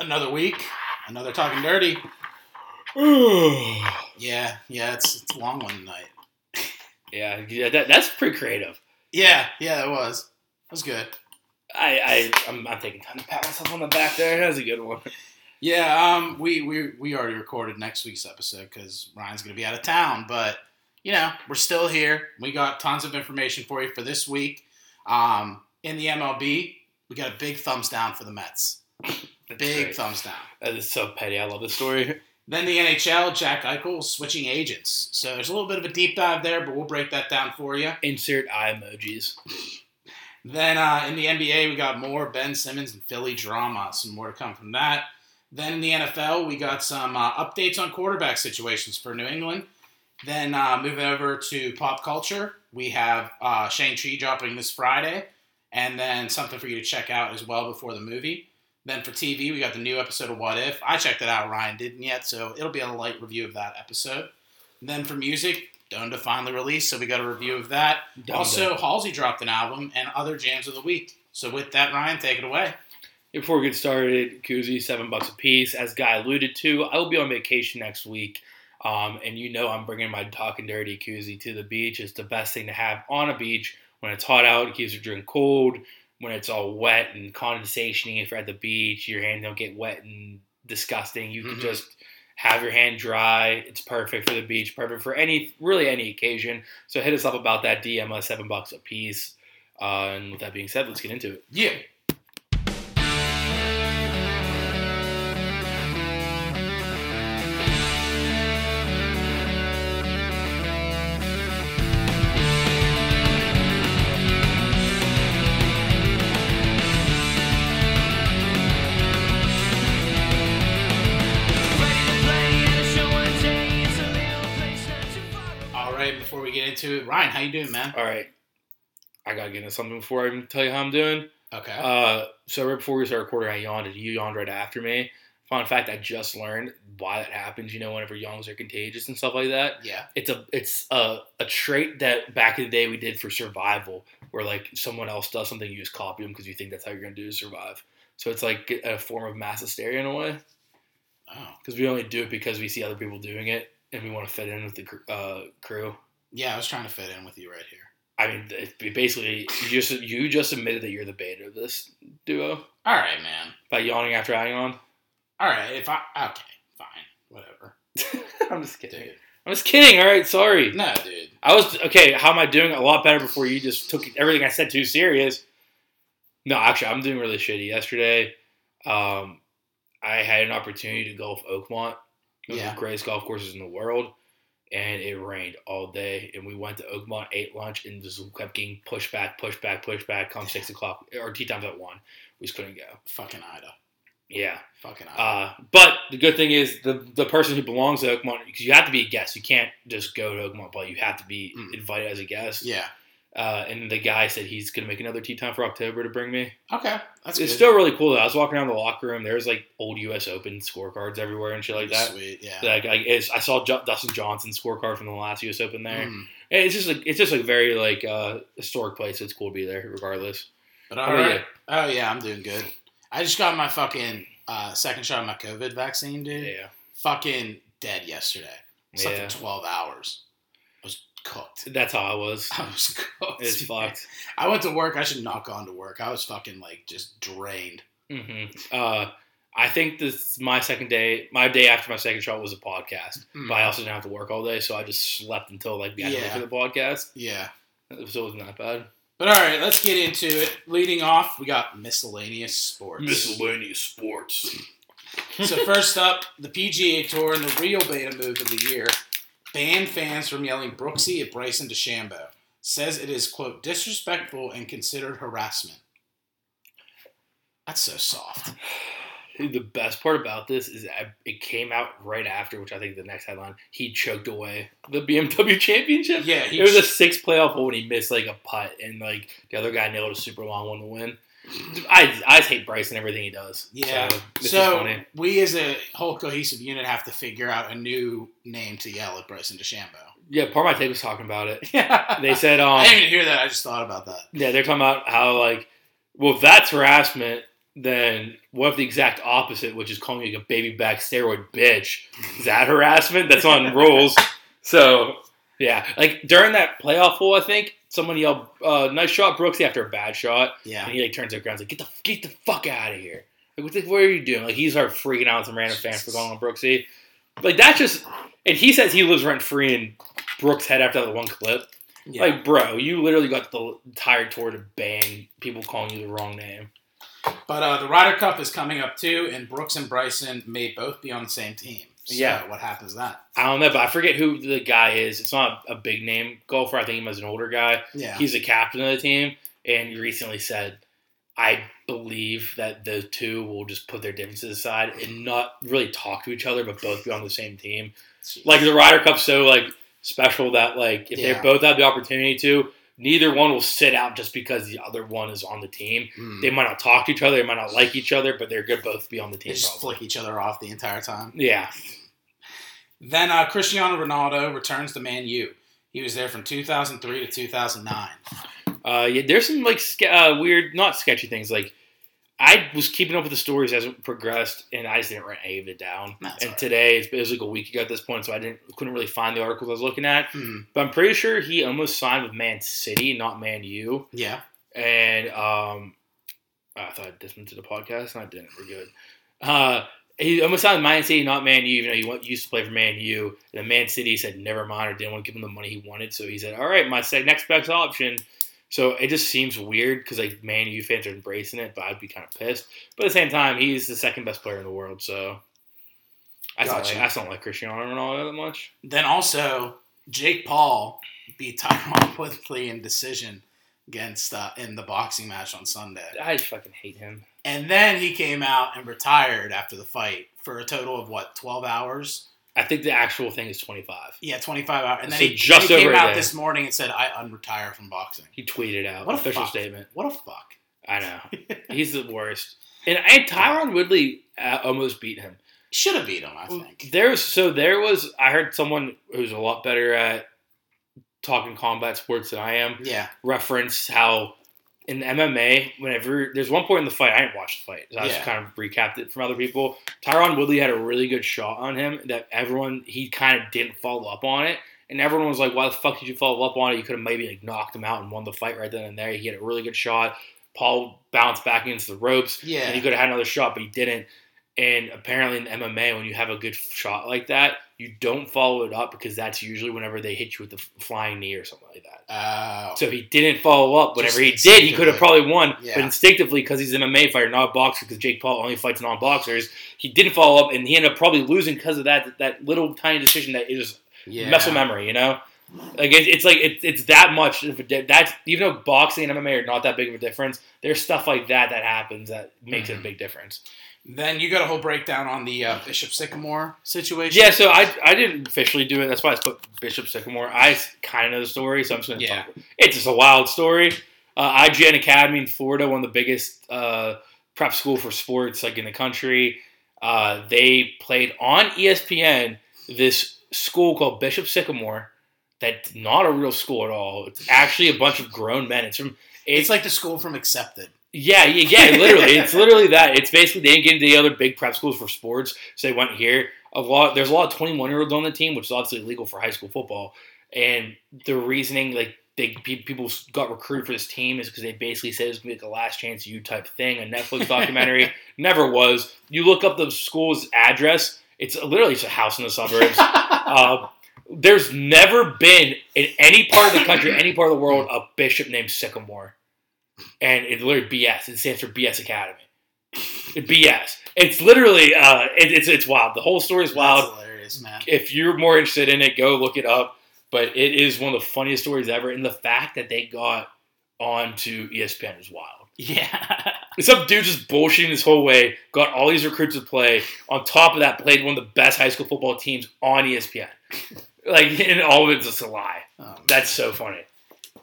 Another week, another talking dirty. Yeah, yeah, it's it's a long one tonight. yeah, yeah that, that's pretty creative. Yeah, yeah, that was. That was good. I, I I'm, I'm taking time to pat myself on the back there. That was a good one. Yeah, um, we we we already recorded next week's episode because Ryan's gonna be out of town, but you know we're still here. We got tons of information for you for this week. Um, in the MLB, we got a big thumbs down for the Mets. That's Big great. thumbs down. That is so petty. I love the story. Then the NHL, Jack Eichel switching agents. So there's a little bit of a deep dive there, but we'll break that down for you. Insert eye emojis. Then uh, in the NBA, we got more Ben Simmons and Philly drama. Some more to come from that. Then in the NFL, we got some uh, updates on quarterback situations for New England. Then uh, moving over to pop culture, we have uh, Shang-Chi dropping this Friday, and then something for you to check out as well before the movie. Then for TV, we got the new episode of What If. I checked it out, Ryan didn't yet, so it'll be a light review of that episode. Then for music, Donda finally released, so we got a review of that. Donda. Also, Halsey dropped an album and other jams of the week. So with that, Ryan, take it away. Before we get started, koozie seven bucks a piece. As Guy alluded to, I will be on vacation next week, um, and you know I'm bringing my talking dirty koozie to the beach. It's the best thing to have on a beach when it's hot out. It keeps your drink cold. When it's all wet and condensation, if you're at the beach, your hand don't get wet and disgusting. You can Mhm. just have your hand dry. It's perfect for the beach. Perfect for any really any occasion. So hit us up about that. DM us seven bucks a piece. Uh, and with that being said, let's get into it. Yeah. Into it, Ryan, how you doing, man? All right. I gotta get into something before I even tell you how I'm doing. Okay. Uh, so right before we started recording, I yawned. and You yawned right after me. Fun fact: I just learned why that happens. You know, whenever yawns are contagious and stuff like that. yeah. It's a it's a, a trait that back in the day we did for survival, where like someone else does something, you just copy them because you think that's how you're gonna do to survive. So it's like a form of mass hysteria in a way Oh. because we only do it because we see other people doing it and we want to fit in with the uh, crew. Yeah, I was trying to fit in with you right here. I mean, basically, you just you just admitted that you're the beta of this duo All right, man. by yawning after I yawned. All right, if I okay, fine, whatever, I'm just kidding. dude. I'm just kidding. All right, sorry. No, dude. I was okay. How am I doing? A lot better before you just took everything I said too serious. No, actually, I'm doing really shitty. Yesterday, um, I had an opportunity to golf Oakmont, one of Yeah. the greatest golf courses in the world, and it rained all day. And we went to Oakmont, ate lunch, and just kept getting pushed back, pushed back, pushed back. Come six o'clock, or tee times at one, we just couldn't go. Fucking Ida. Yeah. Fucking Ida. Uh, but the good thing is the the person who belongs to Oakmont because you have to be a guest. You can't just go to Oakmont Play. You have to be Mm. invited as a guest. yeah. Uh, and the guy said he's gonna make another tee time for October to bring me. Okay, that's it's good. still really cool. Though. I was walking around the locker room. There's like old U.S. Open scorecards everywhere and shit like that. Sweet. Yeah. Like, like it's, I saw Ju- Dustin Johnson's scorecard from the last U.S. Open there. Mm. It's just like it's just like very like uh, historic place. It's cool to be there regardless. But all right. Oh yeah, I'm doing good. I just got my fucking uh, second shot of my COVID vaccine, dude. Yeah. Fucking dead yesterday. Slept Yeah. for 12 hours. Was cooked. That's how I was. I was cooked. It's fucked. I went to work. I should not gone to work. I was fucking like just drained. hmm Uh, I think this my second day. My day after my second shot was a podcast, Mm. but I also didn't have to work all day, so I just slept until like the end Yeah. for the podcast. Yeah. So it wasn't that bad. But all right, let's get into it. Leading off, we got miscellaneous sports. Miscellaneous sports. so first up, the PGA Tour and the real beta move of the year banned fans from yelling Brooksy at Bryson DeChambeau. Says it is quote disrespectful and considered harassment. That's so soft. The best part about this is it came out right after, which I think the next headline, he choked away the BMW championship. Yeah, he It was a six playoff hole when he missed like a putt, and like the other guy nailed a super long one to win. I I hate Bryce and everything he does. Yeah. so, So we as a whole cohesive unit have to figure out a new name to yell at Bryson DeChambeau. yeah, part of my tape was talking about it. Yeah. They said, um, I didn't even hear that. I just thought about that. yeah, they're talking about how like, well, if that's harassment. then what if the exact opposite, which is calling you like a baby back steroid bitch? Is that harassment? That's on rules. So yeah, like during that playoff hole, I think someone yelled, uh, "Nice shot, Brooksy!" after a bad shot, Yeah. and he like turns to the ground, and like, "Get the get the fuck out of here!" Like, what, the, what are you doing? Like he's started freaking out with some random fans for going on Brooksy. Like that's just, and he says he lives rent free in Brooks' head after that one clip. Yeah. Like, bro, you literally got the entire tour to ban people calling you the wrong name. But uh, the Ryder Cup is coming up too, and Brooks and Bryson may both be on the same team. So Yeah. What happens that? I don't know, but I forget who the guy is. It's not a big name golfer. I think he was an older guy. Yeah. He's the captain of the team, and he recently said, "I believe that the two will just put their differences aside and not really talk to each other, but both be on the same team. Like the Ryder Cup's so like special that like if Yeah. they both have the opportunity to, neither one will sit out just because the other one is on the team. Hmm. They might not talk to each other, they might not like each other, but they're good both be on the They team. just Probably. flick each other off the entire time. Yeah, Then uh, Cristiano Ronaldo returns to Man U. He was there from 2003 to 2009. Uh, yeah, there's some like ske- uh, weird, not sketchy things. Like I was keeping up with the stories as it progressed, and I just didn't write any of it down. That's and right. today it's, it was like a week ago at this point, so I didn't couldn't really find the articles I was looking at. Hmm. But I'm pretty sure he almost signed with Man City, not Man U. Yeah. And um, I thought I this into the podcast, and I didn't. We're good. Uh, he almost signed with Man City, not Man U, even though he went, used to play for Man U. And then Man City said never mind or didn't want to give him the money he wanted. So he said, all right, my next best option. So it just seems weird because like Man U fans are embracing it, but I'd be kind of pissed. But at the same time, he's the second best player in the world, so I don't Gotcha. like I just don't like Cristiano Ronaldo that much. Then also, Jake Paul beat Tyron Woodley in decision against uh, in the boxing match on Sunday. I fucking hate him. And then he came out and retired after the fight for a total of what, 12 hours? I think the actual thing is twenty five. Yeah, 25 hours. And then So he, just he came out this morning and said, I unretire from boxing. He tweeted out What a official fuck. statement. What a fuck. I know he's the worst. And, and Tyron Woodley uh, almost beat him. Should have beat him, I think. There's so there was I heard someone who's a lot better at talking combat sports than I am Yeah. reference how in MMA whenever there's one point in the fight I didn't watch the fight so I just kind of recapped it from other people. Tyron Woodley had a really good shot on him that everyone he kind of didn't follow up on it. And everyone was like, "Why the fuck did you follow up on it? You could have maybe like knocked him out and won the fight right then and there." He had a really good shot. Paul bounced back against the ropes. Yeah. And he could have had another shot, but he didn't. And apparently in MMA, when you have a good shot like that, you don't follow it up because that's usually whenever they hit you with the flying knee or something like that. Oh. So he didn't follow up. Whatever he did, he could have probably won. Yeah. But instinctively, because he's an MMA fighter, not a boxer, because Jake Paul only fights non-boxers, he didn't follow up, and he ended up probably losing because of that that little tiny decision that is yeah. muscle memory. You know, like it, it's like it, it's that much. Of a di- that's even though boxing and MMA are not that big of a difference. There's stuff like that that happens that makes it a Mhm. big difference. Then you got a whole breakdown on the uh, Bishop Sycamore situation. Yeah, so I, I didn't officially do it. That's why I put Bishop Sycamore. I kind of know the story, so I'm just going to Yeah. talk. It's just a wild story. Uh, IMG Academy in Florida, one of the biggest uh, prep school for sports like in the country. Uh, they played on ESPN this school called Bishop Sycamore. That's not a real school at all. It's actually a bunch of grown men. It's from It's like the school from Accepted. Yeah, yeah, yeah, literally. it's literally that. It's basically they didn't get into the other big prep schools for sports, so they went here. A lot there's a lot of 21 year olds on the team, which is obviously illegal for high school football. And the reasoning, like they people got recruited for this team, is because they basically said it was gonna be like a last chance you type thing, a Netflix documentary. Never was. You look up the school's address; it's literally just a house in the suburbs. uh, there's never been in any part of the country, any part of the world, a bishop named Sycamore and it's literally BS. It stands for BS Academy. BS. It's literally uh, it, it's it's wild. The whole story is wild. Hilarious, man. If you're more interested in it, go look it up. But it is one of the funniest stories ever, and the fact that they got onto ESPN is wild. Yeah. Some dude just bullshitting this whole way, got all these recruits to play. On top of that, played one of the best high school football teams on ESPN. Like, and all of it's just a lie. Um, That's so funny.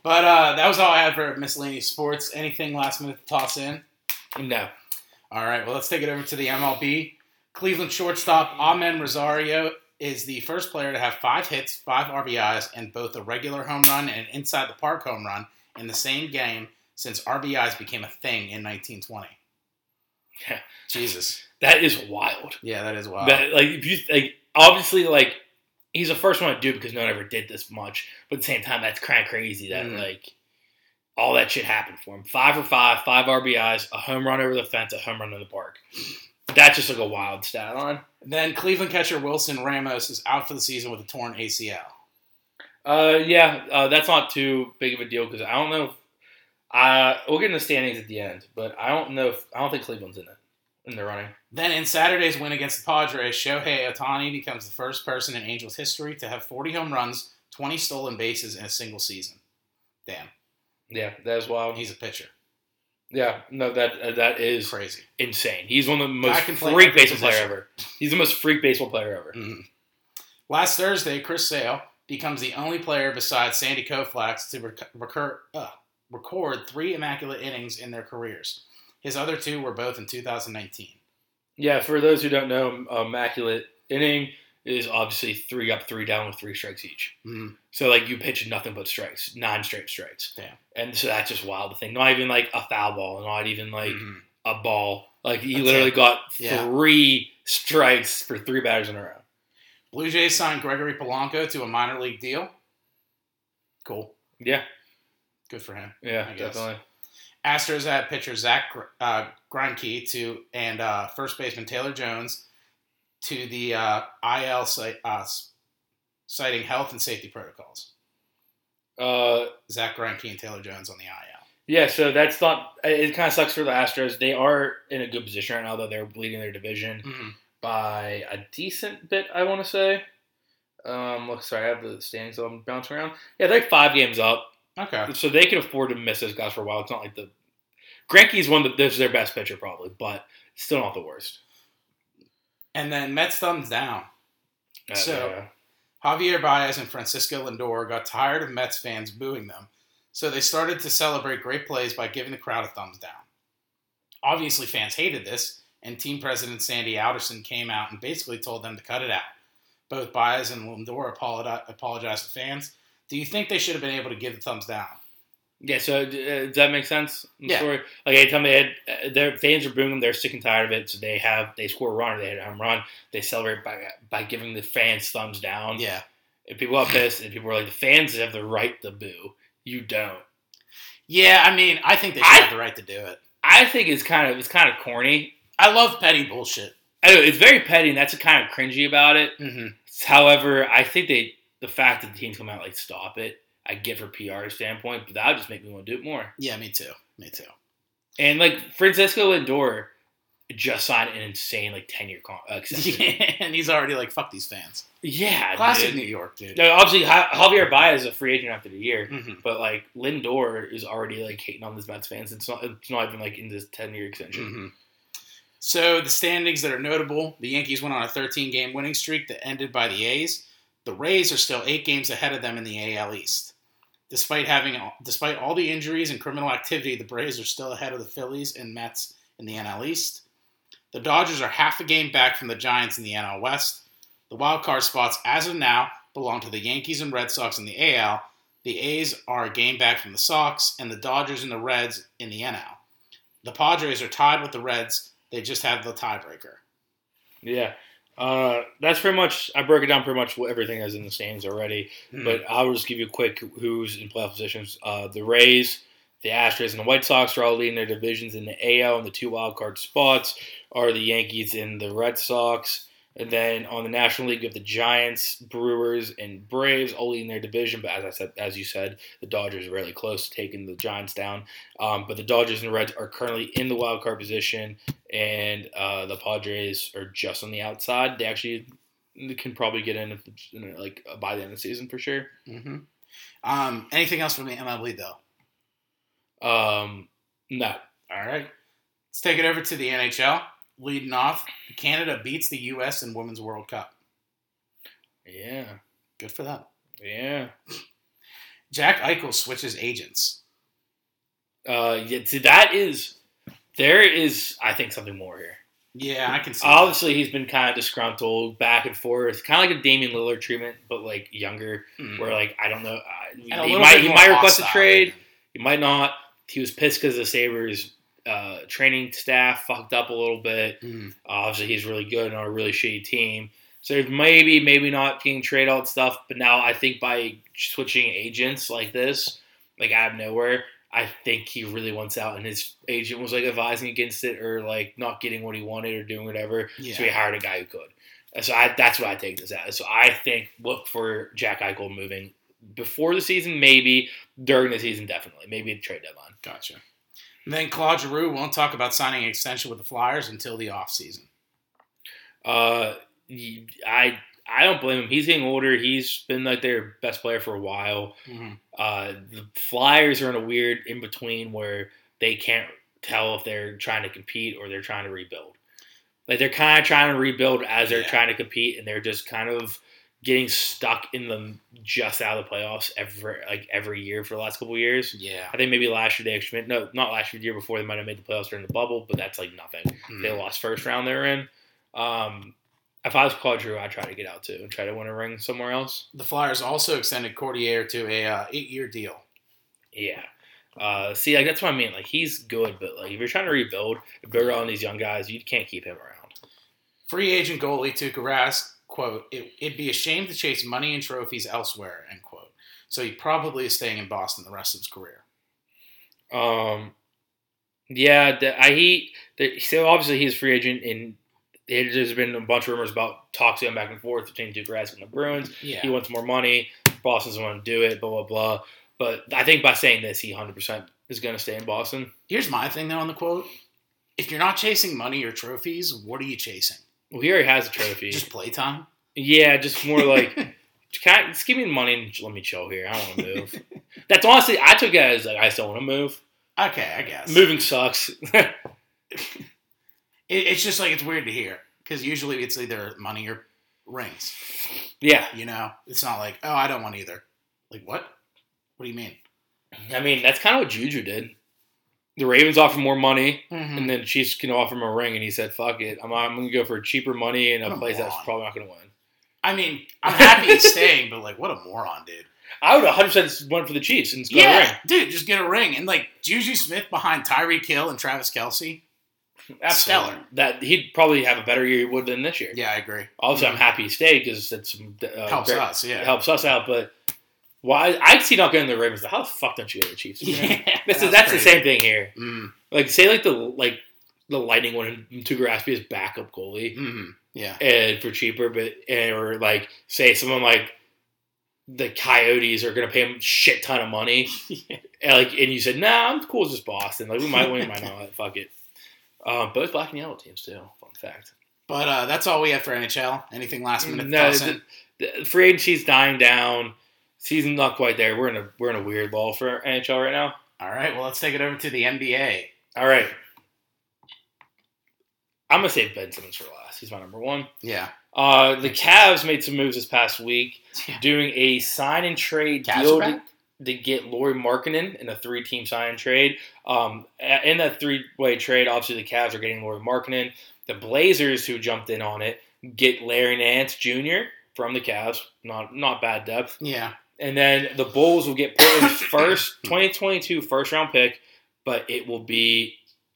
But uh, that was all I had for miscellaneous sports. Anything last minute to toss in? No. All right, well, let's take it over to the MLB. Cleveland shortstop Amed Rosario is the first player to have five hits, five RBIs, and both a regular home run and inside the park home run in the same game since RBIs became a thing in 1920. Yeah. Jesus. That is wild. Yeah, that is wild. That like if you like obviously like he's the first one to do it because no one ever did this much. But at the same time, that's kind of crazy that Mhm. like all that shit happened for him. Five for five, five RBIs, a home run over the fence, a home run in the park. That's just like a wild stat line. then Cleveland catcher Wilson Ramos is out for the season with a torn ACL. Uh, yeah, uh, that's not too big of a deal because I don't know. If, uh, we'll get in the standings at the end, but I don't know if I don't think Cleveland's in it in the running. Then in Saturday's win against the Padres, Shohei Ohtani becomes the first person in Angels history to have 40 home runs, 20 stolen bases in a single season. Damn, Yeah, that is wild. he's a pitcher. Yeah, no, that uh, that is Crazy. insane. He's one of the most Guy can play freak baseball player ever. He's the most freak baseball player ever. Mhm. Last Thursday, Chris Sale becomes the only player besides Sandy Koufax to rec- recur, uh, record three immaculate innings in their careers. His other two were both in 2019. Yeah, for those who don't know, immaculate inning is obviously three up, three down with three strikes each. Mhm. So like you pitch nothing but strikes, nine straight strikes. Damn. And so that's just wild to think. Not even like a foul ball, not even like Mhm. a ball. Like he That's literally it. got Yeah. three strikes for three batters in a row. Blue Jays signed Gregory Polanco to a minor league deal. Cool. Yeah, Good for him. yeah, definitely. Astros had pitcher Zach uh, Greinke to and uh, first baseman Taylor Jones to the uh, IL site, uh, citing health and safety protocols. Uh, Zach Greinke and Taylor Jones on the IL. yeah, so that's not. It kind of sucks for the Astros. They are in a good position right now, though they're leading their division Mm-hmm. by a decent bit. I want to say. Um, look, sorry, I have the standings. So I'm bouncing around. Yeah, they're like five games up. Okay. so they can afford to miss those guys for a while. It's not like the Greinke's one that this is their best pitcher probably, but still not the worst. And then Mets thumbs down. Uh, So- yeah. Javier Baez and Francisco Lindor got tired of Mets fans booing them, so they started to celebrate great plays by giving the crowd a thumbs down. Obviously, fans hated this, and team president Sandy Alderson came out and basically told them to cut it out. Both Baez and Lindor apologized to fans. Do you think they should have been able to give the thumbs down? yeah. So uh, does that make sense? I'm Yeah. Sorry. Like anytime they had uh, their fans are booing them, they're sick and tired of it. So they have they score a run or they hit a home run. They celebrate by by giving the fans thumbs down. Yeah. And people are pissed, and people are like, "The fans have the right to boo. You don't." Yeah, I mean, I think they should I- have the right to do it. I think it's kind of it's kind of corny. I love petty bullshit. I know it's very petty, and that's kind of cringy about it. Mm-hmm. However, I think they the fact that the teams come out like stop it, I get for PR standpoint, but that would just make me want to do it more. Yeah, me too. Me too. And like Francisco Lindor just signed an insane like ten year con-. Yeah, and he's already like, fuck these fans. yeah, Classic dude. New York, dude. Now, obviously, Javier Baez is a free agent after the year, Mm-hmm. but like Lindor is already like hating on this Mets fans. It's not. It's not even like in this ten year extension. Mhm. So the standings that are notable: the Yankees went on a 13-game winning streak that ended by the A's. The Rays are still eight games ahead of them in the AL East. Despite having, despite all the injuries and criminal activity, the Braves are still ahead of the Phillies and Mets in the NL East. The Dodgers are half a game back from the Giants in the NL West. The wild card spots, as of now, belong to the Yankees and Red Sox in the AL. The A's are a game back from the Sox, and the Dodgers and the Reds in the NL. The Padres are tied with the Reds. They just have the tiebreaker. Yeah. Uh, that's pretty much. I broke it down pretty much everything is in the standings already. But I'll just give you a quick who's in playoff positions. Uh, the Rays, the Astros, and the White Sox are all leading their divisions in the AL, and the two wild card spots are the Yankees and the Red Sox. And then on the National League, you have the Giants, Brewers, and Braves all leading their division. But as I said, as you said, the Dodgers are really close to taking the Giants down. Um, but the Dodgers and Reds are currently in the wild card position, and uh, the Padres are just on the outside. They actually can probably get in if it's, you know, like by the end of the season for sure. hmm Um, anything else from the MLB though? Um, no. All right. Let's take it over to the NHL. Leading off, Canada beats the U.S. in Women's World Cup. Yeah. Good for them. Yeah. Jack Eichel switches agents. Uh, yeah. See, that is there is I think something more here. Yeah, I can see. that. Obviously, he's been kind of disgruntled, back and forth, kind of like a Damian Lillard treatment, but like younger. Hmm. Where like I don't know, uh, he might he might request a trade. He might not. He was pissed because the Sabres uh, training staff fucked up a little bit. Mm. obviously, he's really good on a really shitty team. So maybe, maybe not getting trade out stuff. But now I think by switching agents like this, like out of nowhere, I think he really wants out, and his agent was like advising against it or like not getting what he wanted or doing whatever. Yeah. So he hired a guy who could. And So I, that's what I take this as. So I think look for Jack Eichel moving before the season, maybe during the season, definitely, maybe the trade deadline. Gotcha. And then Claude Giroux won't talk about signing an extension with the Flyers until the offseason. Uh, I I don't blame him. He's getting older. He's been like their best player for a while. Mm-hmm. Uh, the Flyers are in a weird in between where they can't tell if they're trying to compete or they're trying to rebuild. Like they're kind of trying to rebuild as they're Yeah. trying to compete, and they're just kind of getting stuck in them just out of the playoffs every like every year for the last couple of years. Yeah. I think maybe last year they actually made, no, not last year, the year before they might have made the playoffs during the bubble, but that's like nothing. They Mm. lost first round they were in. Um, if I was Claude Giroux, I'd try to get out too and try to win a ring somewhere else. The Flyers also extended Couturier to a uh, eight-year deal. Yeah. Uh, see, like that's what I mean. Like he's good, but like if you're trying to rebuild, build on these young guys, you can't keep him around. Free agent goalie Tuukka Rask, quote, it, it'd be a shame to chase money and trophies elsewhere, end quote. So he probably is staying in Boston the rest of his career. Um, yeah, the, I he the, so obviously he's a free agent, and it, there's been a bunch of rumors about talks going back and forth between Tuukka Rask and the Bruins. Yeah. He wants more money. Boston doesn't want to do it. Blah blah blah. But I think by saying this, he 100 percent is going to stay in Boston. Here's my thing, though, on the quote. If you're not chasing money or trophies, what are you chasing? Well, he already has a trophy. Just playtime? yeah, just more like, can I, just give me the money and let me chill here. I don't want to move. That's honestly, I took it as like I still want to move. Okay, I guess. Moving sucks. It, it's just like it's weird to hear because usually it's either money or rings. yeah, You know, it's not like oh I don't want either. Like what? What do you mean? I mean that's kind of what Juju did. The Ravens offer more money, Mhm. and then Chiefs can offer him a ring, and he said, "Fuck it, I'm, I'm going to go for cheaper money in a What a place that's probably not going to win." I mean, I'm happy he's staying, but like, what a moron, dude. I would 100 percent went for the Chiefs and got a ring. dude, just get a ring and like Juju Smith behind Tyreek Hill and Travis Kelce. That's Stellar. That he'd probably have a better year he would than this year. Yeah, I agree. Obviously, I'm happy he stayed because it's uh, Helps great- us, yeah. It helps us out. But why? I see not getting the Ravens. How the fuck don't you go to the Chiefs? Yeah, that's, that's that's the same thing here. Mm, Like say like the like the Lightning wanted Tuukka Rask as backup goalie mhm, yeah. and for cheaper, but and, or like say someone like the Coyotes are gonna pay him shit ton of money, and like and you said nah, I'm cool as just Boston. Like we might win, might not. Fuck it. Uh, both black and yellow teams too. Fun fact. But uh, that's all we have for NHL. Anything last minute? No, the, the free agency's dying down. Season not quite there. We're in a we're in a weird lull for NHL right now. All right. Well, let's take it over to the NBA. All right. I'm gonna save Ben Simmons for last. He's my number one. Yeah. Uh, the Cavs made some moves this past week, Yeah. doing a sign and trade Cavs deal to, to get Lauri Markkanen in a three-team sign and trade. Um, in that three-way trade, obviously the Cavs are getting Lauri Markkanen. The Blazers, who jumped in on it, get Larry Nance Jr. from the Cavs. Not not bad depth. Yeah. And then the Bulls will get Portland's first 2022 first round pick, but it will be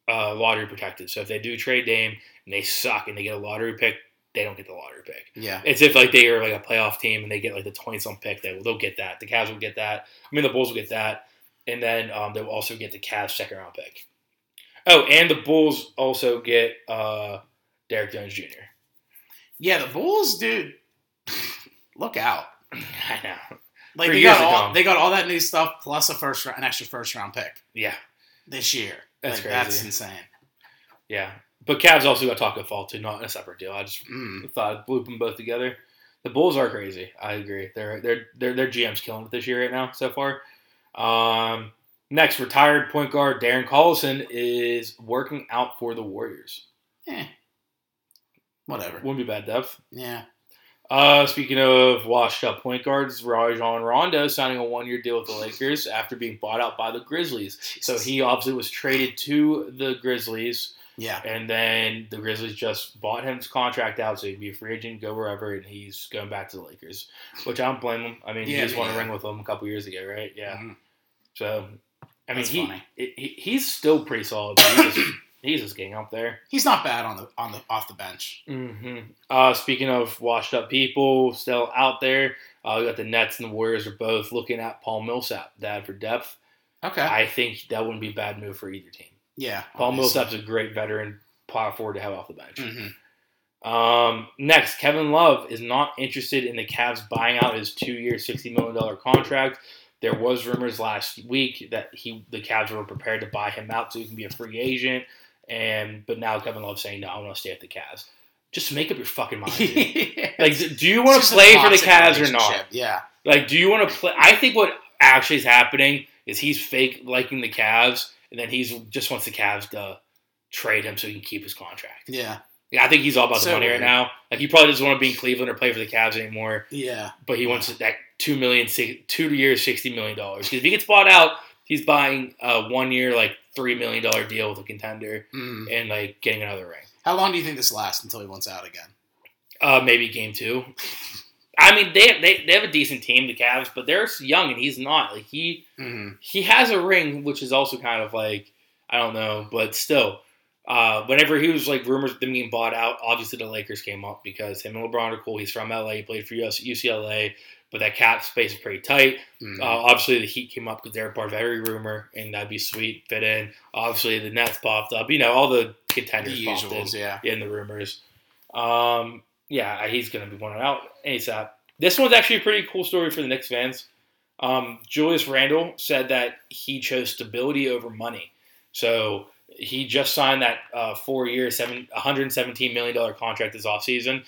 uh, lottery protected. So if they do trade Dame and they suck and they get a lottery pick, they don't get the lottery pick. Yeah. It's if like they are like a playoff team and they get like the 20 some pick, they they'll get that. The Cavs will get that. I mean the Bulls will get that, and then um, they'll also get the Cavs second round pick. Oh, and the Bulls also get uh, Derrick Jones Jr. Yeah. The Bulls, dude. Look out. I know. Like they got all they got all that new stuff plus a first round, an extra first round pick Yeah, this year. That's Like, crazy. That's insane. yeah. But Cavs also got Tacko Fall too, not in a separate deal. I just Mm. thought I'd loop them both together. The Bulls are crazy. I agree. They're they're they're their GM's killing it this year right now so far. Um, next, retired point guard Darren Collison is working out for the Warriors. Eh. Whatever. Wouldn't be bad depth. Yeah. Uh, speaking of washed up point guards, Rajon Rondo signing a one year deal with the Lakers after being bought out by the Grizzlies. So he obviously was traded to the Grizzlies. Yeah. And then the Grizzlies just bought him his contract out so he'd be a free agent, go wherever, and he's going back to the Lakers, which I don't blame him. I mean, Yeah, he just won a ring with them a couple years ago, right? Yeah. Mhm. So I mean, he, funny. he he's still pretty solid. He's, just, getting up there. He's not bad on the on the off the bench. hmm Uh, speaking of washed up people still out there, uh, we got the Nets and the Warriors are both looking at Paul Millsap, dad for depth. Okay. I think that wouldn't be a bad move for either team. yeah. Paul Millsap's a great veteran power forward to have off the bench. hmm Um, next, Kevin Love is not interested in the Cavs buying out his two-year, sixty million dollar contract. There was rumors last week that he, the Cavs were prepared to buy him out so he can be a free agent, and but now Kevin Love saying no, I want to stay at the Cavs. Just make up your fucking mind. like, do you want to play for the Cavs or not? Yeah. Like, do you want to play? I think what actually is happening is he's fake liking the Cavs, and then he's just wants the Cavs to trade him so he can keep his contract. Yeah. Yeah, I think he's all about the So money right now. Like he probably doesn't want to be in Cleveland or play for the Cavs anymore, Yeah. but he wants that two million, six, two years, sixty million dollars. Because if he gets bought out, he's buying a one year, like three million dollar deal with a contender Mm. and like getting another ring. How long do you think this lasts until he wants out again? Uh, maybe game two. I mean, they, they they have a decent team, the Cavs, but they're young and he's not. Like he hmm he has a ring, which is also kind of like I don't know, but still. Uh, whenever he was like rumors of them being bought out, obviously the Lakers came up because him and LeBron are cool. He's from LA, he played for US, UCLA, but that cap space is pretty tight. Mm. Uh, obviously the Heat came up because they're part of every rumor, and that'd be sweet fit in. Obviously the Nets popped up, you know, all the the contenders popped in usuals, yeah. in the rumors. Um, yeah, he's going to be wanted out ASAP. This one's actually a pretty cool story for the Knicks fans. Um, Julius Randle said that he chose stability over money. So he just signed that uh, four-year, seven, $117 million contract this offseason.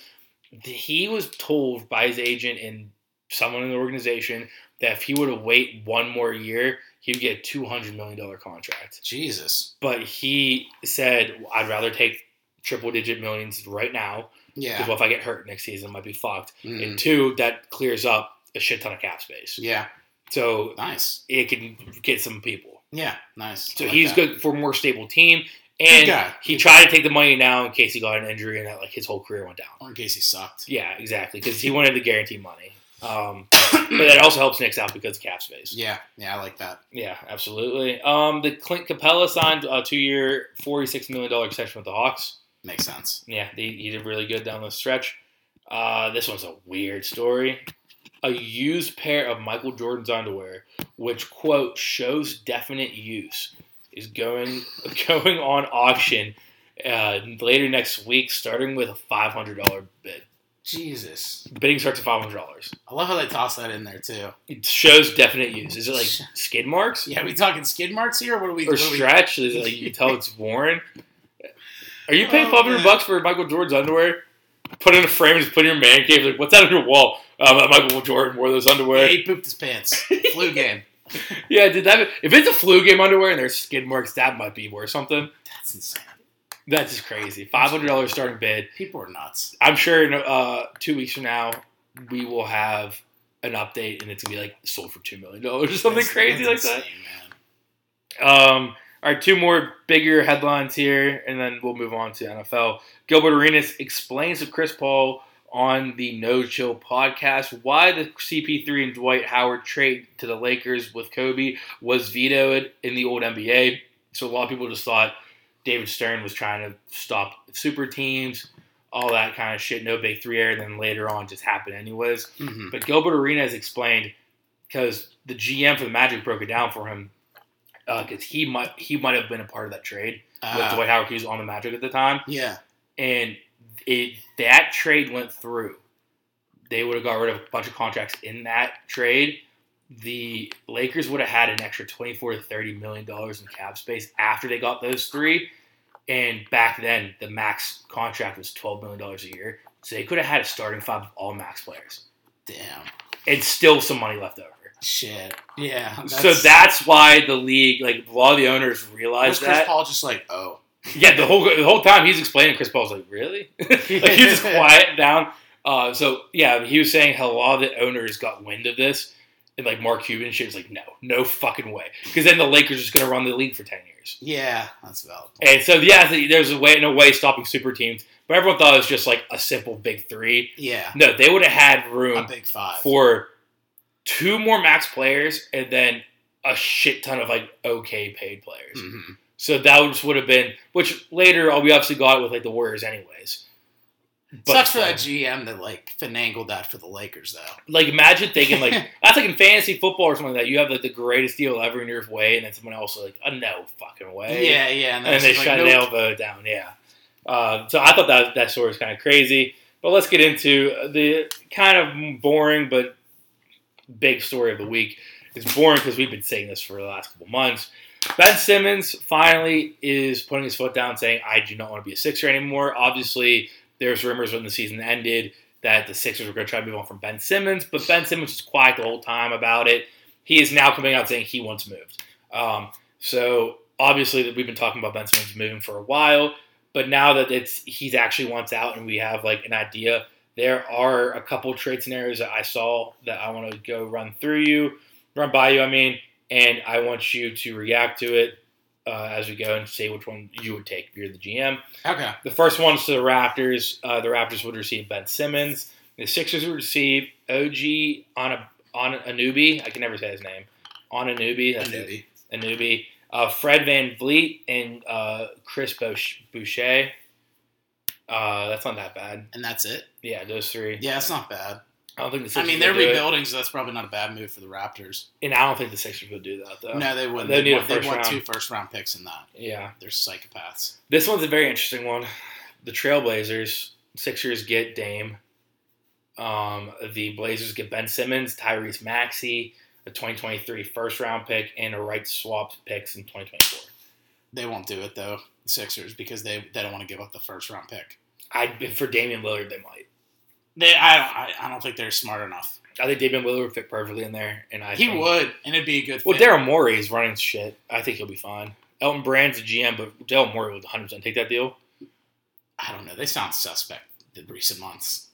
He was told by his agent and someone in the organization that if he were to wait one more year, he would get a $200 million contract Jesus. but he said I'd rather take triple digit millions right now because Yeah. well, if I get hurt next season, I might be fucked. Mhm. And two, that clears up a shit ton of cap space, Yeah. so Nice. it can get some people. Yeah. Nice. So like he's that. good for a more stable team. And he Good tried to take the money now in case he got an injury and that like his whole career went down. Or in case he sucked. Yeah, exactly, because he wanted the guarantee money. Um, but that also helps Knicks out because of cap space. Yeah. Yeah. I like that. Yeah, absolutely. Um, the Clint Capela signed a two-year, forty-six million dollar extension with the Hawks. Makes sense. Yeah, he, he did really good down the stretch. Uh, this one's a weird story. A used pair of Michael Jordan's underwear, which quote shows definite use, is going going on auction uh, later next week, starting with a five hundred dollar bid. Jesus. Bidding starts at five hundred dollars. I love how they toss that in there too. It shows definite use. Is it like skid marks? Yeah. we talking skid marks here? Or what are we? or are we- stretch. Is like you can tell it's worn. Are you paying Oh, five hundred bucks for Michael Jordan's underwear? Put it in a frame and just put it in your man cave. Like, what's that on your wall? Um, Michael Jordan wore those underwear. He pooped his pants. Flu game. Yeah, did that? If it's a flu game underwear and there's skid marks, that might be worth something. That's insane. That's just crazy. Five hundred dollars starting bid. People are nuts. I'm sure in uh, two weeks from now we will have an update and it's gonna be like sold for two million dollars or something That's- crazy that's like that. insane, man. Um, all right, two more bigger headlines here, and then we'll move on to NFL. Gilbert Arenas explains to Chris Paul on the No Chill podcast why the CP3 and Dwight Howard trade to the Lakers with Kobe was vetoed in the old NBA. So a lot of people just thought David Stern was trying to stop super teams, all that kind of shit. No big three air, and then later on just happened anyways. Mhm. But Gilbert Arenas explained because the GM for the Magic broke it down for him because he might he might have been a part of that trade with Uh, Dwight Howard. He was on the Magic at the time, yeah. and it that trade went through. They would have got rid of a bunch of contracts in that trade. The Lakers would have had an extra twenty four to thirty million dollars in cap space after they got those three. And back then, the max contract was twelve million dollars a year, so they could have had a starting five of all max players, Damn. and still some money left over. Shit. Yeah. so that's why the league, like a lot of the owners, was realized Chris that. Paul just like, oh. Yeah, the whole the whole time he's explaining, Chris Paul's like, really? like he just quiet down. Uh, so yeah, he was saying how a lot of the owners got wind of this, and like Mark Cuban shit was like, no, no fucking way, because then the Lakers are just gonna run the league for ten years. Yeah, that's valid. And so yeah, there's a way, no way stopping super teams, but everyone thought it was just like a simple big three. Yeah. No, they would have had room A big five. for two more max players and then a shit ton of like okay paid players. Mhm. So that would just would have been, which later we obviously got it with like the Warriors anyways. Sucks for that GM that like finagled that for the Lakers though. Like imagine thinking like that's like in fantasy football or something like that. You have like the greatest deal ever in your way, and then someone else is like, oh, no fucking way. Yeah, yeah, and then they like, shut nope. elbow down. Yeah. Uh, so I thought that that story was kind of crazy. But let's get into the kind of boring but big story of the week. It's boring because we've been saying this for the last couple months. Ben Simmons finally is putting his foot down, saying, "I do not want to be a Sixer anymore." Obviously, there's rumors when the season ended that the Sixers were going to try to move on from Ben Simmons, but Ben Simmons was quiet the whole time about it. He is now coming out saying he wants moved. Um, so obviously, we've been talking about Ben Simmons moving for a while, but now that it's he's actually wants out and we have like an idea, there are a couple trade scenarios that I saw that I want to go run through you, run by you. I mean, and I want you to react to it uh, as we go and say which one you would take if you're the GM. Okay. The first one's to the Raptors. Uh, the Raptors would receive Ben Simmons. The Sixers would receive OG on a on a newbie. I can never say his name. On a newbie. That's it. Anubi. A newbie. Uh, Fred VanVleet and uh, Chris Boucher. Uh, that's not that bad. And that's it. Yeah, those three. Yeah, it's not bad. I don't think the I mean, they're would do it. rebuilding, so that's probably not a bad move for the Raptors. and I don't think the Sixers would do that though. No, they wouldn't. They They need a want, they first want round. two first round picks in that. Yeah. They're psychopaths. This one's a very interesting one. The Trailblazers, Sixers get Dame. Um, the Blazers get Ben Simmons, Tyrese Maxey, a 2023 first round pick, and a right swap picks in 2024. They won't do it though, the Sixers, because they they don't want to give up the first round pick. I for Damian Lillard, they might. They, I don't, I, I don't think they're smart enough. I think Damian Lillard would fit perfectly in there, and I he think, would, and it'd be a good. Thing. Well, fit. Daryl Morey is running shit. I think he'll be fine. Elton Brand's the GM, but Daryl Morey would 100 percent take that deal. I don't know. They sound suspect in recent months.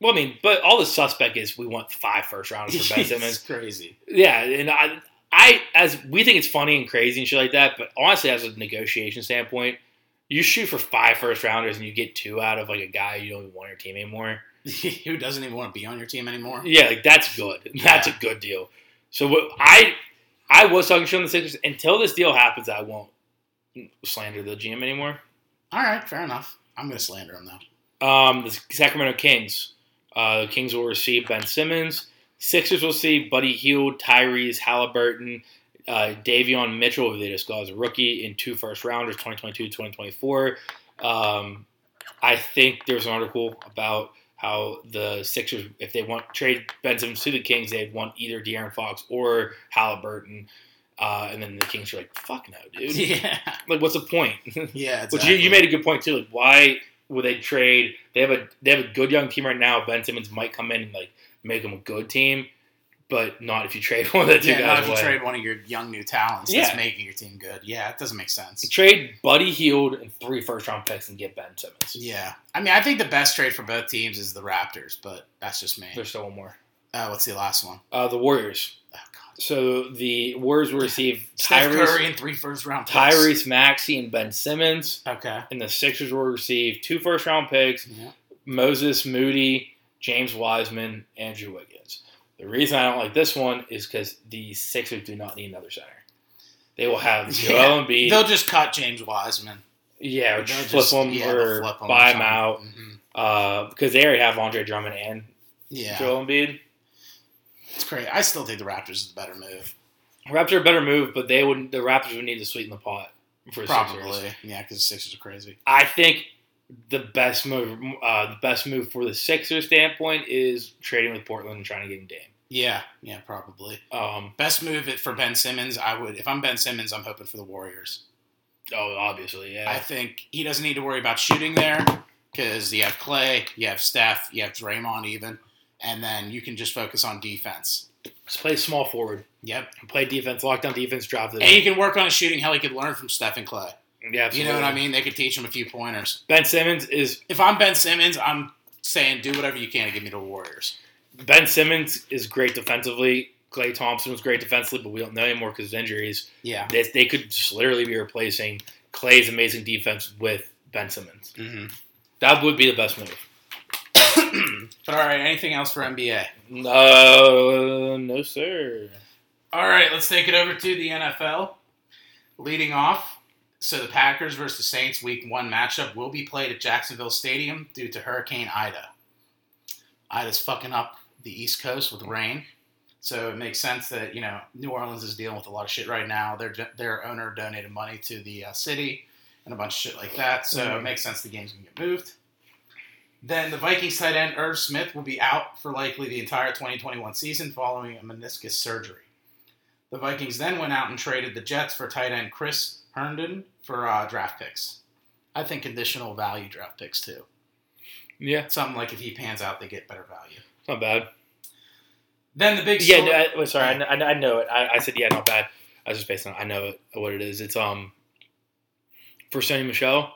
Well, I mean, but all the suspect is we want five first rounders for Ben Simmons. crazy. Yeah, and I, I as we think it's funny and crazy and shit like that, but honestly, as a negotiation standpoint, you shoot for five first rounders and you get two out of like a guy you don't even want your team anymore. Who doesn't even want to be on your team anymore? Yeah, like that's good. That's a good deal. So what I I was talking shit on the Sixers until this deal happens. I won't slander the GM anymore. All right, fair enough. I'm going to slander him though. Um, the Sacramento Kings. Uh, the Kings will receive Ben Simmons. Sixers will receive Buddy Hield, Tyrese Halliburton, uh, Davion Mitchell, who they just got as a rookie, in two first rounders, 2022 2024. Um, I think there's an article about how the Sixers, if they want trade Ben Simmons to the Kings, they'd want either De'Aaron Fox or Halliburton. Uh, and then the Kings are like, fuck no, dude. Yeah, Like, what's the point? yeah. Which you, you made a good point too. Like, why would they trade? They have a they have a good young team right now. Ben Simmons might come in and like make them a good team, but not if you trade one of the two yeah, not guys if you trade one of your young new talents Yeah. that's making your team good. Yeah, it doesn't make sense. Trade Buddy Hield and three first round picks and get Ben Simmons. Yeah, I mean, I think the best trade for both teams is the Raptors, but that's just me. There's still one more. Uh, what's the last one? Uh, the Warriors. Oh God, So the Warriors will receive Steph Curry Tyrese, and three first round picks. Tyrese Maxey and Ben Simmons, Okay. and the Sixers will receive two first round picks, Yeah. Moses Moody, James Wiseman, Andrew Wiggins. The reason I don't like this one is because the Sixers do not need another center. They will have Joel Yeah. Embiid. They'll just cut James Wiseman. yeah, or They'll just just- flip him yeah, or or buy him out Mhm. uh, because they already have Andre Drummond and Yeah, Joel Embiid. it's crazy. I still think the Raptors is the better move. Raptors are a better move, but they would the Raptors would need to sweeten the pot for the Sixers. Probably, yeah, because the Sixers are crazy. I think the best move, uh, the best move for the Sixers standpoint is trading with Portland and trying to get him Dame. Yeah, yeah, probably. Um, Best move for Ben Simmons. I would, if I'm Ben Simmons, I'm hoping for the Warriors. oh, obviously, yeah. I think he doesn't need to worry about shooting there because you have Klay, you have Steph, you have Draymond even, and then you can just focus on defense. Just play small forward, Yep, play defense, lockdown defense, drop the. and you can work on his shooting. Hell, he could learn from Steph and Klay. yeah, You know what I mean? They could teach him a few pointers. Ben Simmons is If I'm Ben Simmons, I'm saying do whatever you can to get me to the Warriors. Ben Simmons is great defensively. Klay Thompson was great defensively, but we don't know anymore because of injuries. Yeah. They, they could just literally be replacing Klay's amazing defense with Ben Simmons. hmm That would be the best move. But all right, anything else for NBA? No, no, sir. All right, let's take it over to the NFL. Leading off, so the Packers versus Saints Week One matchup will be played at Jacksonville Stadium due to Hurricane Ida. Ida's fucking up the East Coast with rain, so it makes sense that you know New Orleans is dealing with a lot of shit right now. Their their owner donated money to the uh, city and a bunch of shit like that, so Mhm. it makes sense the game's gonna get moved. Then the Vikings tight end Irv Smith will be out for likely the entire 2021 season following a meniscus surgery. The Vikings then went out and traded the Jets for tight end Chris Herndon for uh, draft picks. I think conditional value draft picks too. Yeah, Something like if he pans out, they get better value. Not bad. Then the big Yeah, no, I, sorry, I, I, know it. I, I said yeah, not bad. I was just based on I know it, what it is. It's um for Sony Michel.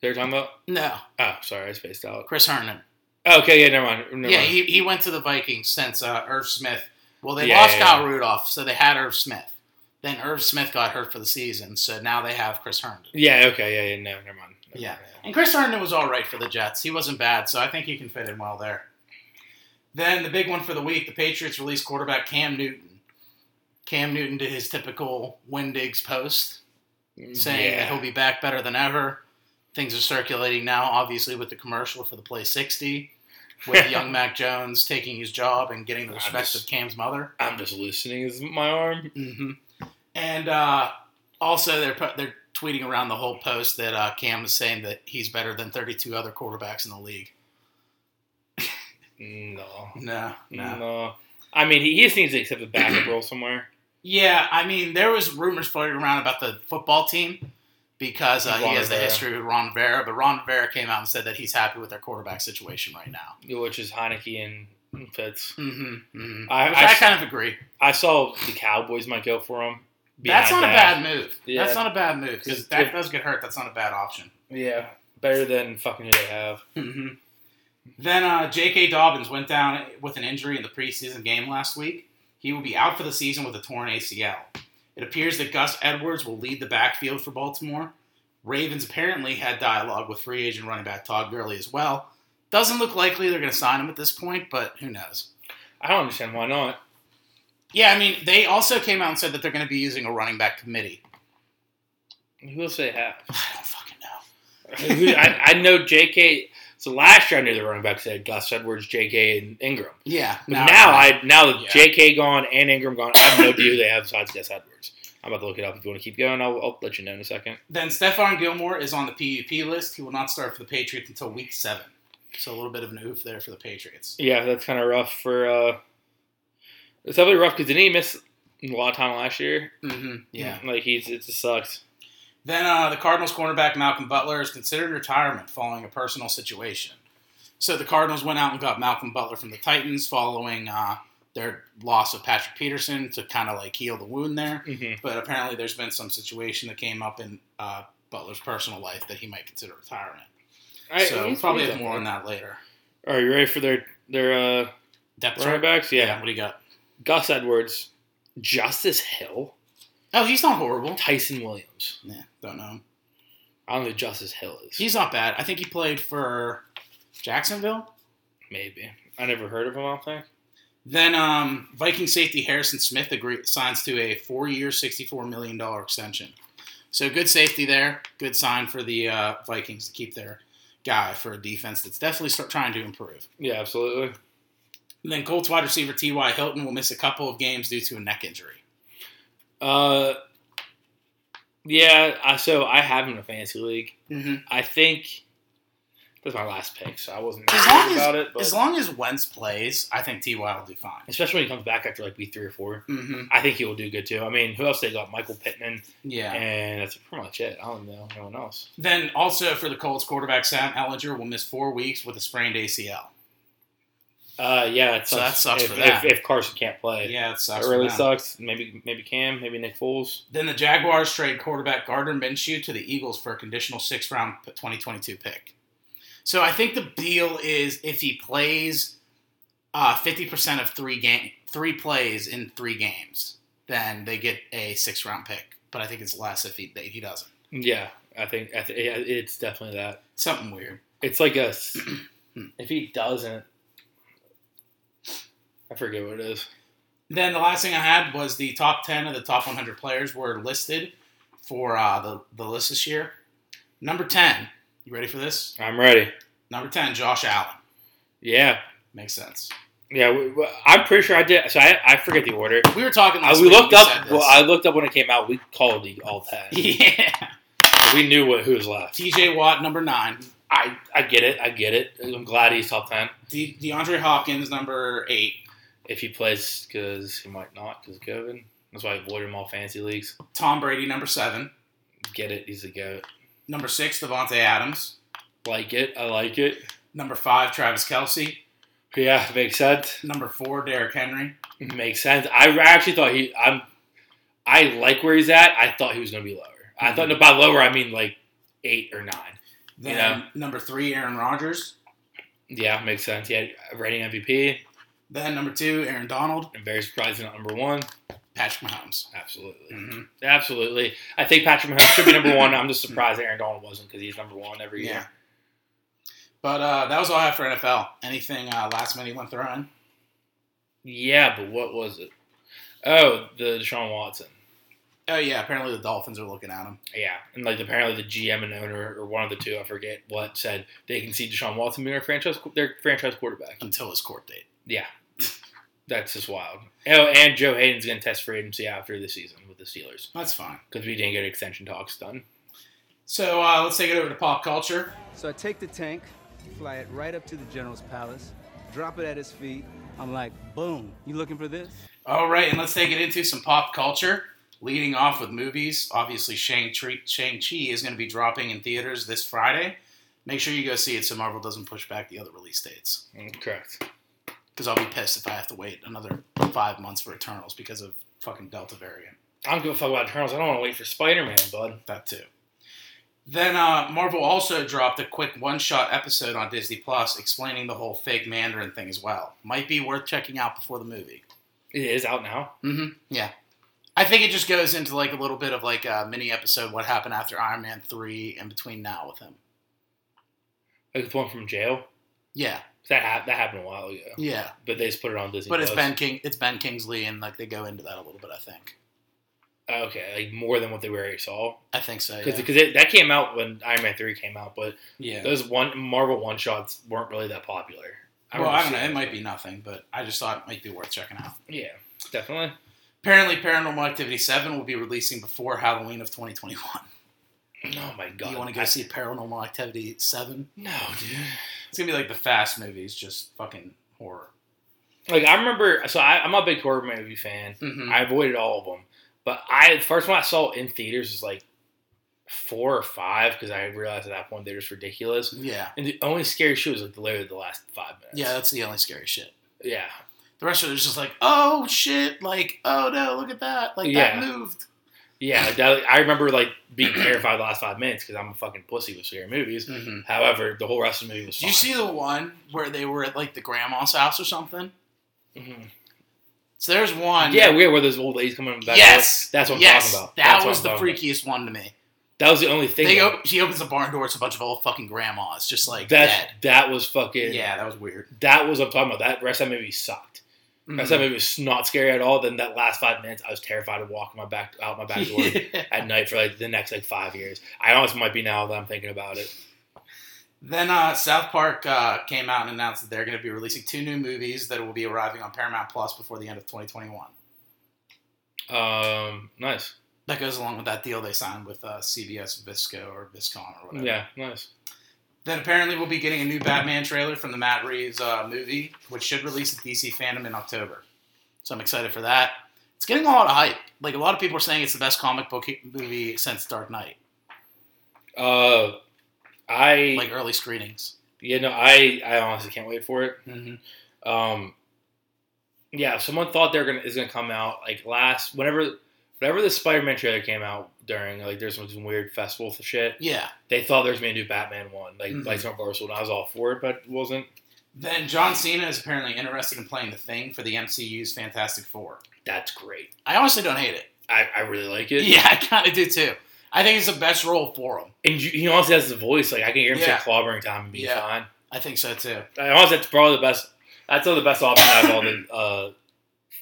They're talking about. no Oh, sorry, I spaced out. Chris Herndon. Oh, okay, yeah, never mind. Never yeah, mind. he, he went to the Vikings since uh, Irv Smith. Well, they Yeah, lost yeah, Kyle yeah. Rudolph, so they had Irv Smith. Then Irv Smith got hurt for the season, so now they have Chris Herndon. yeah, okay, yeah, yeah, no, never mind. Never Yeah. mind. And Chris Herndon was all right for the Jets. He wasn't bad, so I think he can fit in well there. Then the big one for the week, the Patriots released quarterback Cam Newton. Cam Newton did his typical Wendigs post, saying that he'll be back better than ever. Things are circulating now, obviously, with the commercial for the Play 60, with young Mac Jones taking his job and getting the respect of Cam's mother. I'm just loosening his my arm. hmm And uh, also, they're they're tweeting around the whole post that uh, Cam is saying that he's better than 32 other quarterbacks in the league. No, No, no. no. I mean, he, he just needs to accept a backup role somewhere. Yeah, I mean, there was rumors floating around about the football team because uh, he has the history with Ron Rivera, but Ron Rivera came out and said that he's happy with their quarterback situation right now. which is Heinicke and Fitz. Mm-hmm, hmm I- I I, kind of agree. I saw the Cowboys might go for him. That's not behind a bad move. Yeah. That's not a bad move because that does get hurt. That's not a bad option. Yeah, better than fucking who they have. hmm Then uh, J.K. Dobbins went down with an injury in the preseason game last week. He will be out for the season with a torn ACL. It appears that Gus Edwards will lead the backfield for Baltimore. Ravens apparently had dialogue with free agent running back Todd Gurley as well. Doesn't look likely they're going to sign him at this point, but who knows? I don't understand why not. Yeah, I mean, they also came out and said that they're going to be using a running back committee. Who else they have? I don't fucking know. I, I know J.K. So last year I knew the running backs had Gus Edwards, J.K. and Ingram. Yeah. But now, I now that Yeah. J.K. gone and Ingram gone, I have no idea who they have besides Gus Edwards. I'm about to look it up. If you want to keep going, I'll, I'll let you know in a second. Then Stephon Gilmore is on the PUP list. He will not start for the Patriots until week seven. So a little bit of an oof there for the Patriots. Yeah, that's kind of rough for. uh It's definitely rough because didn't he miss a lot of time last year? Mm-hmm. Yeah. like he's it just sucks. Then uh, the Cardinals cornerback Malcolm Butler is considered retirement following a personal situation. So the Cardinals went out and got Malcolm Butler from the Titans following uh, their loss of Patrick Peterson to kind of like heal the wound there. Mm-hmm. But apparently, there's been some situation that came up in uh, Butler's personal life that he might consider retirement. so we'll probably have more on that later. Are you ready for their their uh, Depth running backs? Yeah. What do you got? Gus Edwards, Justice Hill, Oh, he's not horrible. Ty'Son Williams. Yeah, don't know. him. I don't know who Justice Hill is. He's not bad. I think he played for Jacksonville. Maybe I never heard of him. I don't think. Then um, Viking safety Harrison Smith agree, signs to a four-year, sixty-four million dollar extension. So good safety there. Good sign for the uh, Vikings to keep their guy for a defense that's definitely start trying to improve. Yeah, absolutely. And then Colts wide receiver T.Y. Hilton will miss a couple of games due to a neck injury. Uh, yeah. I, so I have him in a fantasy league. Mm-hmm. I think that's my last pick, so I wasn't As long worried as, about it. But as long as Wentz plays, I think T.Y. will do fine. especially when he comes back after like week three or four, Mm-hmm. I think he will do good too. I mean, who else they got? Michael Pittman, Yeah. and that's pretty much it. I don't know anyone else. Then also for the Colts quarterback Sam Ehlinger will miss four weeks with a sprained ACL. Uh, yeah, it So that sucks if, for them. If, if Carson can't play, Yeah, it it sucks. for really sucks. Maybe maybe Cam, maybe Nick Foles. Then the Jaguars trade quarterback Gardner Minshew to the Eagles for a conditional six round 2022 pick. So I think the deal is if he plays uh, 50% of three game three plays in three games, then they get a six round pick. But I think it's less if he if he doesn't. Yeah, I think I th- it's definitely that. Something weird. It's like a if he doesn't, I forget what it is. Then the last thing I had was the top 10 of the top 100 players were listed for uh, the, the list this year. Number 10, you ready for this? I'm ready. Number 10, Josh Allen. Yeah, Makes sense. yeah. we- we- I'm pretty sure I did. So I, I forget the order. We were talking Uh, we looked up. Well, I looked up when it came out. We called the all ten. yeah. So we knew what who was left. TJ Watt, number 9. I, I get it. I get it. I'm glad he's top ten. De- DeAndre Hopkins, number 8. If he plays, because he might not, because of COVID. That's why I avoid him all fancy leagues. Tom Brady, number 7. Get it? He's a goat. Number 6, Davante Adams. Like it. I like it. Number 5, Travis Kelce. Yeah, makes sense. Number 4, Derrick Henry. Makes sense. I actually thought he. I'm. I like where he's at. I thought he was going to be lower. I mm-hmm. thought by lower I mean like eight or nine. Then Yeah. number 3, Aaron Rodgers. Yeah, makes sense. Yeah, rating MVP. Then number 2, Aaron Donald. I'm very surprised not number one. Patrick Mahomes. Absolutely. hmm Absolutely. I think Patrick Mahomes should be number one. I'm just surprised Aaron Donald wasn't because he's number one every year. Yeah. But uh, that was all I have for NFL. Anything uh, last minute you want to throw in? Yeah, but what was it? Oh, the Deshaun Watson. Oh yeah, apparently the Dolphins are looking at him. Yeah, and like apparently the GM and owner or one of the two, I forget what, said they can see Deshaun Watson being their franchise their franchise quarterback. until his court date. Yeah, that's just wild. Oh, and Joe Haden's going to test for agency after the season with the Steelers That's fine. because we didn't get extension talks done. So uh, let's take it over to pop culture. So I take the tank, fly it right up to the general's palace, drop it at his feet. I'm like, boom, you looking for this? All right, and let's take it into some pop culture. Leading off with movies, obviously Shang Chi is going to be dropping in theaters this Friday. Make sure you go see it so Marvel doesn't push back the other release dates. Mm, Correct. Because I'll be pissed if I have to wait another five months for Eternals because of fucking Delta variant. I don't give a fuck about Eternals. I don't want to wait for Spider Man, bud. That too. Then uh, Marvel also dropped a quick one-shot episode on Disney Plus explaining the whole fake Mandarin thing as well. Might be worth checking out before the movie. It is out now. Mm-hmm. Yeah. I think it just goes into like a little bit of like a mini episode what happened after Iron Man three and between now with him. Like the one from jail. Yeah, That ha- that happened a while ago, yeah. but they just put it on Disney. But it's Plus. Ben King, it's Ben Kingsley, and like they go into that a little bit. I think. okay, like more than what they already saw. I think so. Because Yeah. because that came out when Iron Man three came out, but yeah. those one Marvel one shots weren't really that popular. well, I don't know. It might be nothing, but I just thought it might be worth checking out. Yeah, definitely. Apparently, Paranormal Activity seven will be releasing before Halloween of 2021. Oh my god! You want to go I- see Paranormal Activity seven? No, dude. It's gonna be like the Fast movies, just fucking horror. Like I remember, so I, I'm a big horror movie fan. Mm-hmm. I avoided all of them, but I the first one I saw in theaters was like four or five because I realized at that point they're just ridiculous. yeah, And the only scary shit was like literally the last five minutes. yeah. That's the only scary shit. yeah. The rest of it is just like, oh shit, like, oh no, look at that, like Yeah. that moved. Yeah, that, I remember like being terrified the last five minutes because I'm a fucking pussy with scary movies. Mm-hmm. However, the whole rest of the movie was. Did you see the one where they were at like the grandma's house or something? hmm So there's one. Yeah, weird where those old ladies coming back. yes, that's what I'm yes, talking about. That was the talking about. freakiest one to me. That was the only thing. They go. She opens the barn door. It's a bunch of old fucking grandmas, just like that dead. that was fucking. Yeah, that was weird. That was what I'm talking about. That rest of that movie sucked. Mm-hmm. Rest of that movie was not scary at all. Then that last five minutes, I was terrified of walking my back out my back door at night for like the next like five years. I honestly might be now that I'm thinking about it. Then uh, South Park uh, came out and announced that they're going to be releasing two new movies that will be arriving on Paramount Plus before the end of 2021. Um, nice. That goes along with that deal they signed with uh, CBS Visco or Viscon or whatever. Yeah, nice. Then apparently we'll be getting a new Batman trailer from the Matt Reeves uh, movie, which should release at DC Fandom in October. So I'm excited for that. It's getting a lot of hype. Like a lot of people are saying it's the best comic book movie since Dark Knight. Uh, I Like early screenings. Yeah, no, I I honestly can't wait for it. Mm-hmm. Um, yeah, someone thought they're gonna is gonna come out like last whenever whenever the Spider Man trailer came out during like there's some weird festival shit. Yeah. They thought there was gonna be a new Batman one like Mhm. Lights on Barstool, and I was all for it, but it wasn't. Then John Cena is apparently interested in playing the Thing for the MCU's Fantastic Four. That's great. I honestly don't hate it. I, I really like it. Yeah, I kind of do too. I think it's the best role for him. and you, he honestly has the voice. Like I can hear him Yeah. say clobbering time and be Yeah. fine. I think so too. I honestly, that's probably the best. That's the best option out of all the uh,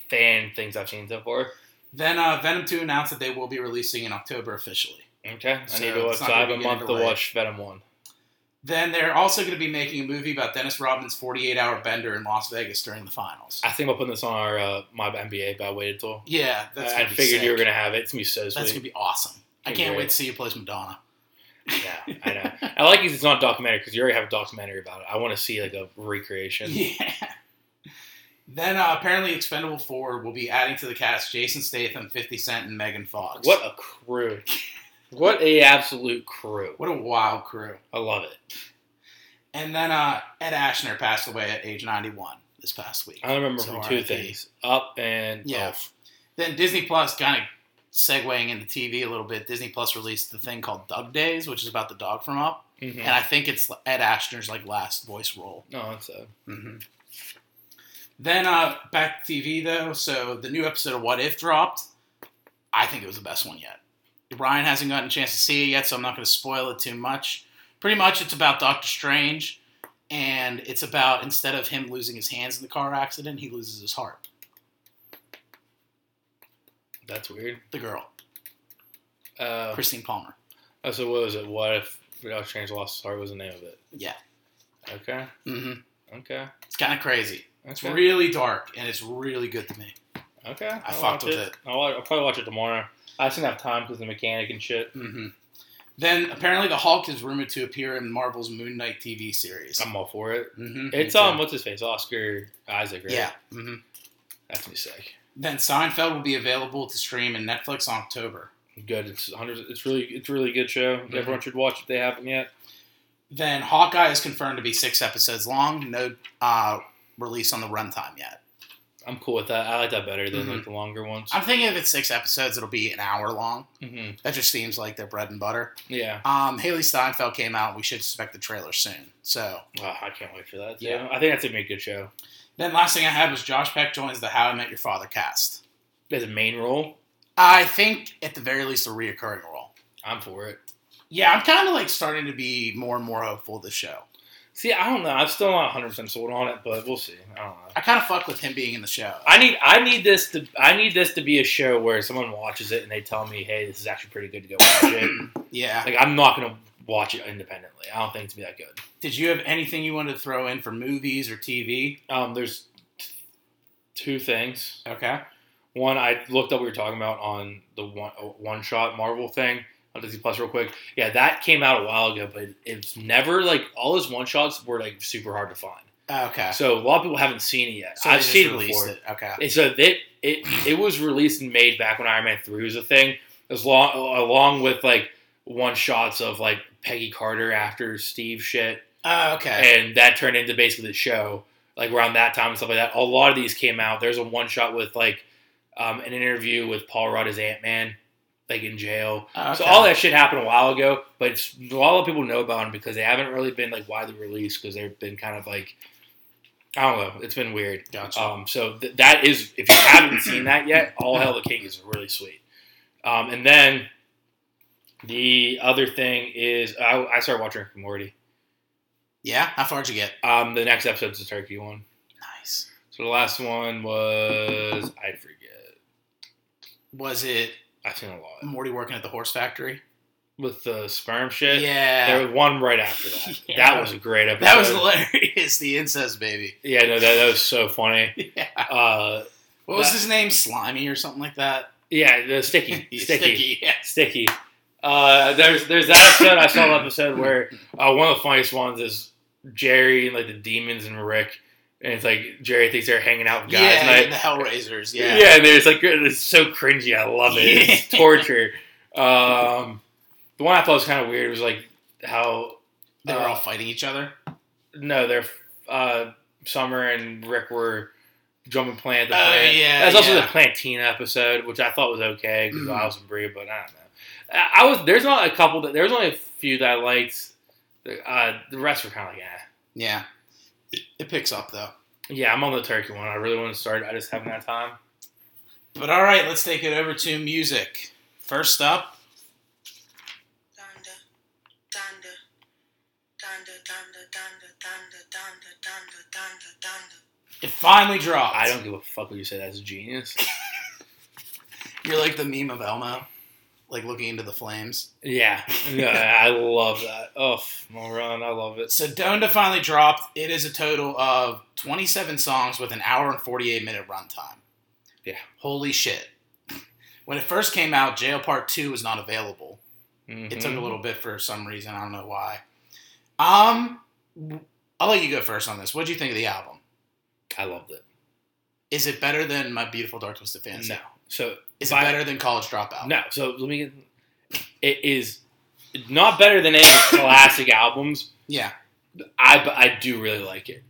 fan things I've seen so far. Then uh, Venom 2 announced that they will be releasing in October officially. Okay, I need to watch. So I have a month to watch Venom one. Then they're also going to be making a movie about Dennis Rodman's 48 hour bender in Las Vegas during the finals. I think I'll put this on our uh, my NBA, but I waited till Yeah, that's I figured you were gonna have it. It's gonna be so That's going to be awesome. I can't great. wait to see you play Madonna. yeah, I know. I like. It's not a documentary because you already have a documentary about it. I want to see like a recreation. Yeah. Then uh, apparently Expendable 4 will be adding to the cast Jason Statham, 50 Cent, and Megan Fox. What a crew! What a absolute crew! What a wild crew. I love it. And then uh, Ed Asner passed away at age 91 this past week. I remember So from two RIP. things: up and Yeah. off. Then Disney Plus kind of segueing into TV a little bit. Disney Plus released the thing called Dug Days, which is about the dog from Up, Mhm. and I think it's Ed Asner's like last voice role. No, that's sad. Then uh, back to TV though. So the new episode of What If dropped. I think it was the best one yet. Ryan hasn't gotten a chance to see it yet, so I'm not going to spoil it too much. Pretty much, it's about Doctor Strange, and it's about instead of him losing his hands in the car accident, he loses his heart. That's weird. The girl, Uh, Christine Palmer. oh, so what was it? What if Doctor Strange lost his heart? Was the name of it? Yeah. Okay. Mm-hmm. Okay. It's kind of crazy. It's Okay. really dark, and it's really good to me. Okay. I I'll fucked with it. I'll, I'll probably watch it tomorrow. I just didn't have time because the mechanic and shit. hmm Then apparently the Hulk is rumored to appear in Marvel's Moon Knight TV series. I'm all for it. hmm It's um, what's his face? Oscar Isaac, right? yeah. hmm That's gonna sick. Then Seinfeld will be available to stream in Netflix in October. Good. It's. It's really, it's a really good show. Mhm. Everyone should watch if they haven't yet. Then Hawkeye is confirmed to be six episodes long. No uh, release on the runtime yet. I'm cool with that. I like that better than Mhm. like the longer ones. I'm thinking if it's six episodes, it'll be an hour long. hmm That just seems like their bread and butter. Yeah. Um, Hailee Steinfeld came out. We should expect the trailer soon. So Wow, I can't wait for that. Too. Yeah. I think that's gonna be a good show. then last thing I had was Josh Peck joins the How I Met Your Father cast. As a main role, I think at the very least a reoccurring role. I'm for it. Yeah, I'm kind of like starting to be more and more hopeful of this show. See, I don't know. I'm still not 100 percent sold on it, but we'll see. I don't know. I kind of fuck with him being in the show. I need I need this to I need this to be a show where someone watches it and they tell me, hey, this is actually pretty good to go watch it. yeah. like I'm not gonna watch it independently. I don't think it's gonna be that good. Did you have anything you wanted to throw in for movies or TV? Um, there's t- two things. Okay. One, I looked up what we were talking about on the one one shot Marvel thing on Disney Plus real quick. Yeah, that came out a while ago, but it's never like all those one shots were like super hard to find. Okay. So a lot of people haven't seen it yet. So I've seen it before. it. Okay. And so it, it it was released and made back when Iron Man three was a thing. As long along with like one shots of like Peggy Carter after Steve shit, Uh, okay. and that turned into basically the show. Like around that time and stuff like that. A lot of these came out. There's a one shot with like um, an interview with Paul Rudd as Ant Man, like in jail. okay. So all that shit happened a while ago, but it's, a lot of people know about them because they haven't really been like widely released because they've been kind of like I don't know. It's been weird. Gotcha. Um, so th- that is, if you haven't seen that yet, All Hail the King is really sweet. Um, and then the other thing is, I, I started watching Rick and Morty. yeah. How far'd you get? Um, the next episode's the turkey one. Nice. So the last one was I forget. Was it I've seen a lot Morty working at the horse factory? with the sperm shit. Yeah. There was one right after that. Yeah. That was a great episode. that was hilarious. The incest baby. Yeah, no, that, that was so funny. Yeah. Uh, What was That- his name? Slimy or something like that? yeah, the sticky, sticky. Sticky. Yeah. sticky. Uh, there's there's that episode. I saw an episode where uh, one of the funniest ones is Jerry and like the demons and Rick, and it's like Jerry thinks they're hanging out with guys yeah, night. the Hellraisers. Yeah. Yeah, and there's like it's so cringy. I love it. It's torture. Um, the one I thought was kind of weird was like how They were uh, all fighting each other. no, they're uh, Summer and Rick were jumping plant the Oh, plant. yeah, That's also yeah. the Plantina episode, which I thought was okay because Mhm. I was Brie, but I don't know. I I was there's not a couple that there's only a few that I liked. Uh, the rest were kind of like, yeah, Yeah. It, it picks up though. yeah. I'm on the turkey one. I really want to start. I just haven't had time. But all right, let's take it over to music. First up, Thunder, thunder, thunder, thunder, thunder, thunder, thunder, thunder, thunder, thunder. It finally dropped. I don't give a fuck what you say. That's genius. You're like the meme of Elmo, like looking into the flames. Yeah, yeah, I love that. Oh, Moron, I love it. So Donda finally dropped. It is a total of 27 songs with an hour and 48 minute runtime. Yeah. Holy shit. When it first came out, Jail Part 2 was not available. It took a Mhm. little bit for some reason. I don't know why. Um, I'll let you go first on this. What do you think of the album? I loved it. Is it better than My Beautiful Dark Twisted Fantasy? No, so Is by- it better than College Dropout? No, so let me get. It is not better than any of classic albums. Yeah. I but I do really like it.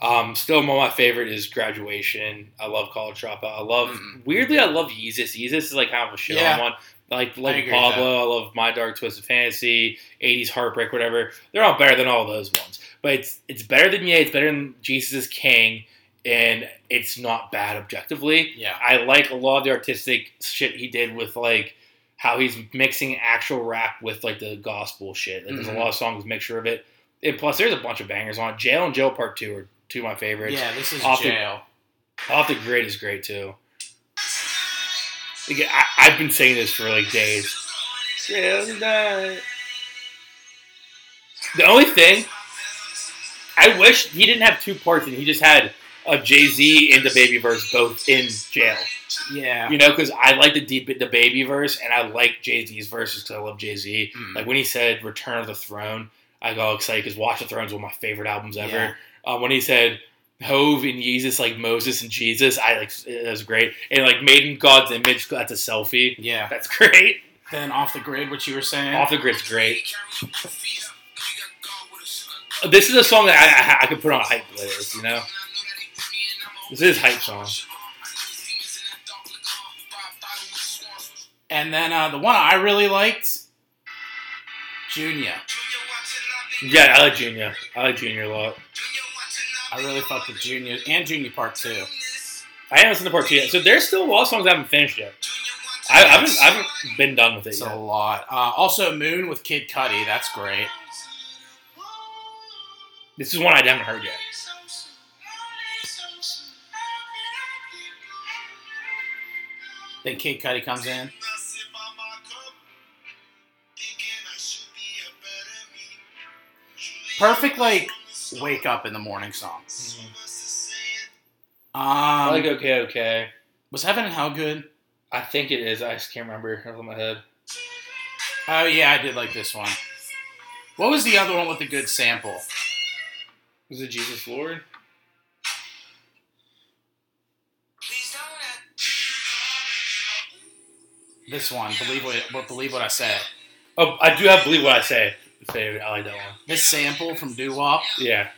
Um, still, one of my favorite is Graduation. I love College Dropout. I love Mhm. weirdly, I love Yeezus. Yeezus is like kind of a shit Yeah. on one. Like like agree with Pablo, I love My Dark Twisted Fantasy, '80s Heartbreak, whatever. They're all better than all those ones. But it's it's better than Yeah. It's better than Jesus is King, and it's not bad objectively. Yeah. I like a lot of the artistic shit he did with like how he's mixing actual rap with like the gospel shit. Like, There's Mhm. a lot of songs mixture of it. And plus, there's a bunch of bangers on it. Jail and Jail Part Two are two of my favorites. Yeah, this is Off the- Jail. Off the Grid is great too. Like, I, I've been saying this for like days. Jail tonight. The only thing, I wish he didn't have two parts and he just had a Jay Z and the Baby verse both in jail. Yeah. You know, because I like the deep the baby verse, and I like Jay Z's verses because I love Jay Z. Mm. Like when he said "Return of the Throne," I got all excited because Watch the Throne is one of my favorite albums ever. Yeah. Uh, when he said Hove and Jesus like Moses and Jesus, I like it was great. And like Made in God's image, that's a selfie. Yeah. That's great. Then Off the Grid, what you were saying. Off the Grid's great. This is a song that I, I, I could put on a hype playlist. You know, this is hype song. And then uh, the one I really liked, Junior. Yeah, I like Junior. I like Junior a lot. I really fucked with Junior and Junior Part Two. I haven't listened to part two yet, so there's still a lot of songs I haven't finished yet. I, I haven't, I haven't been done with it It's yet. a lot. Uh, also, Moon with Kid Cudi. That's great. This is one I haven't heard yet. Then Kid Cudi comes in. Perfect, like wake up in the morning song. Um, like okay, okay. was Heaven and Hell good? I think it is. I just can't remember off the top of my head. Oh yeah, I did like this one. What was the other one with the good sample? Was it Jesus Lord? This one. Believe what, what believe what I say. Oh, I do have believe what I say. Favorite. I like that one. This sample from Doo Wop. Yeah,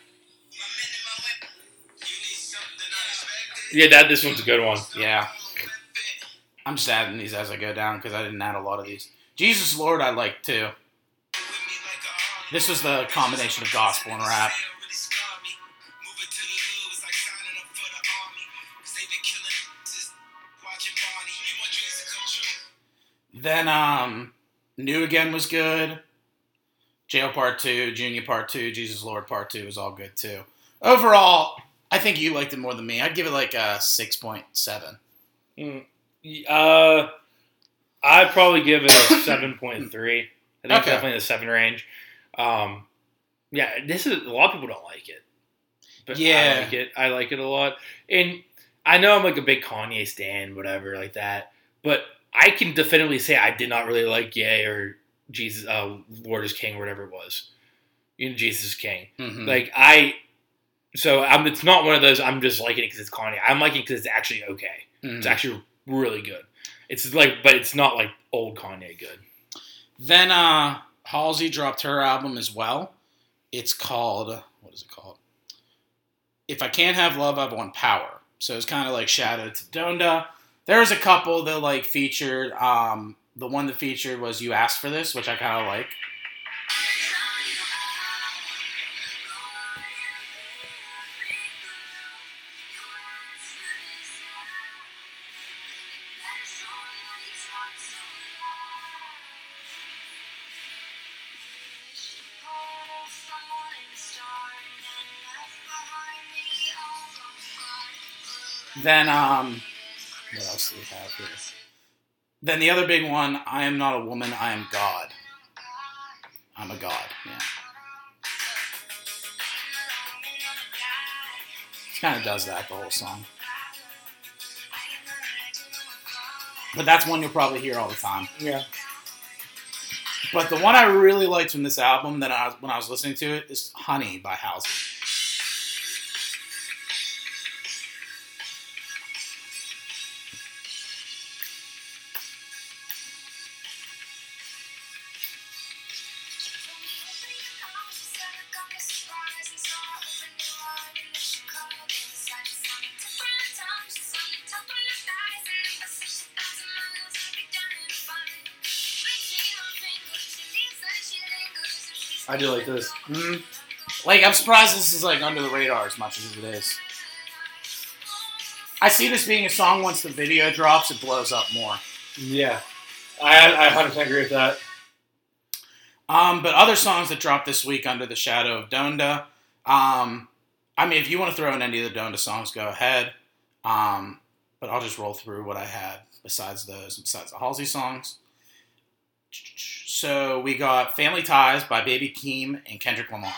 yeah. That this one's a good one. Yeah. I'm just adding these as I go down because I didn't add a lot of these. Jesus Lord, I like too. This was the combination of gospel and rap. Then um, New Again was good. Jail Part Two, Junior Part Two, Jesus Lord Part Two was all good too. Overall, I think you liked it more than me. I'd give it like a six point seven. Mm, Uh, I'd probably give it a seven point three. I think Okay. definitely in the seven range. Um, yeah, this is a lot of people don't like it, but Yeah. I like it. I like it a lot, and I know I'm like a big Kanye stan, whatever, like that. But I can definitively say I did not really like Yay or Jesus, uh, Lord is King, or whatever it was. You know, Jesus is King. Mhm. Like I, so I'm. It's not one of those. I'm just liking it because it's Kanye. I'm liking it because it's actually okay. Mhm. It's actually really good. It's like, but it's not like old Kanye good. Then uh, Halsey dropped her album as well. It's called what is it called? If I can't have love, I want power. So it's kind of like Shadow to Donda. There was a couple that like featured. Um, the one that featured was "You Asked for This," which I kind of like. Then um, what else do we have here? Then the other big one, I am not a woman, I am God. I'm a god, yeah. It Kind of does that the whole song. But that's one you'll probably hear all the time. Yeah. But the one I really liked from this album that I when I was listening to it is Honey by Halsey. Do like this. Mhm. Like I'm surprised this is like under the radar as much as it is. I see this being a song once the video drops, it blows up more. Yeah. I I 100% agree with that. Um, but other songs that dropped this week under the shadow of Donda. Um, I mean, if you want to throw in any of the Donda songs, go ahead. Um, but I'll just roll through what I had besides those, besides the Halsey songs. So we got Family Ties by Baby Keem and Kendrick Lamar.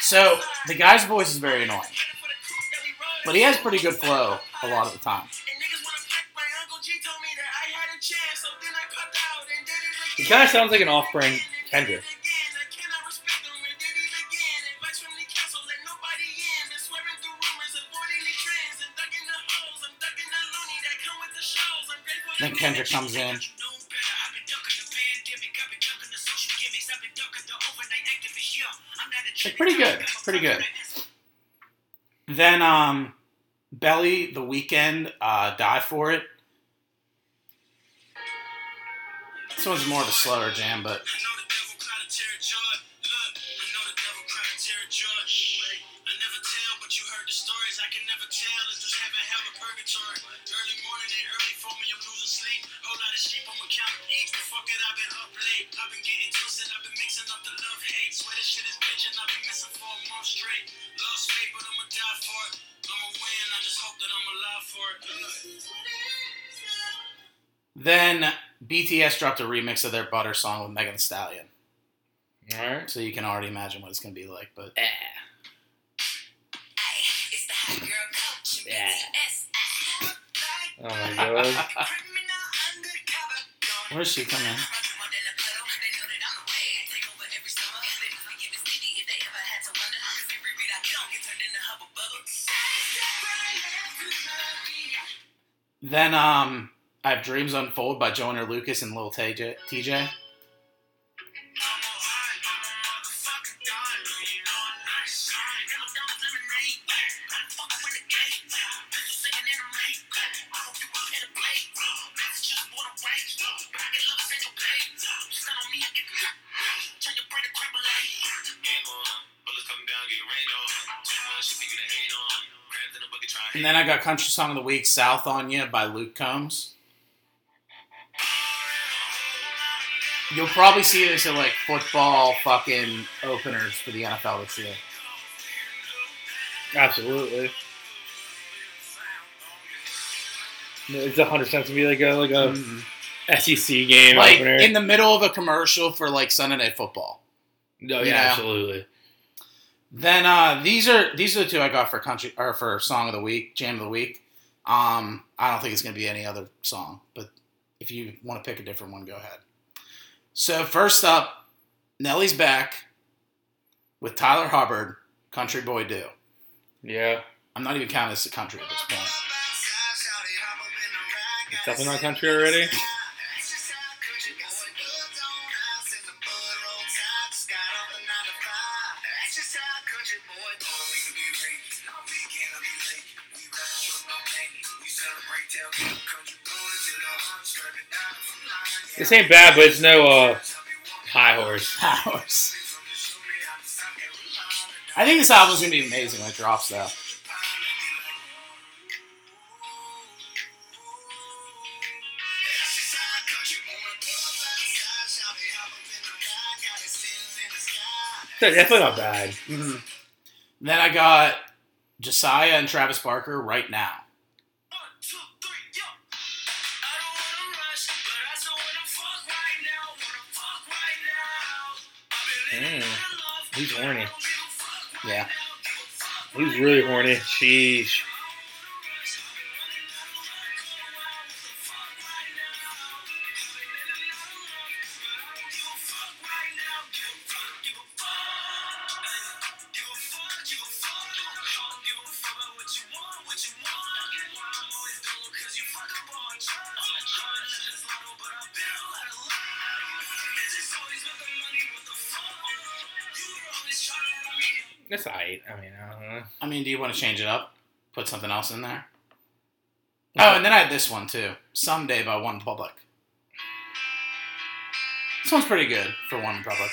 So the guy's voice is very annoying, but he has pretty good flow a lot of the time. He kind of sounds like an off-brand Kendrick. Then Kendrick comes in. Like, pretty good, pretty good. Then um, Belly, The Weeknd, uh, Die For It. This one's more of a slower jam, but then BTS dropped a remix of their Butter song with Megan Thee Stallion. All right. So you can already imagine what it's going to be like. But Yeah. Oh my god. where's she coming? Then um, I have Dreams Unfold by Joyner Lucas and Lil Tjay. TJ. And then I got Country Song of the Week, South on You by Luke Combs. You'll probably see this at like football fucking openers for the NFL this year. Absolutely. It's a hundred cents to be like a like a SEC game Like opener. in the middle of a commercial for like Sunday Night Football. no, yeah, know. absolutely. Then uh, these are these are the two I got for country or for song of the week, jam of the week. Um, I don't think it's gonna be any other song, but if you want to pick a different one, go ahead. So first up, Nelly's back with Tyler Hubbard, "Country Boy Do." Yeah. I'm not even counting this as country at this point. It's definitely not country already. This ain't bad, but it's no uh high horse. Hours. I think this album's gonna be amazing when it drops, though. They're definitely not bad. Mhm. Then I got Josiah and Travis Barker right now. He's horny. Yeah. He's really horny. Sheesh. That's alright. I mean, I don't know. I mean, do you want to change it up? Put something else in there? Oh, and then I had this one too. Someday by One Public. This one's pretty good for One Republic.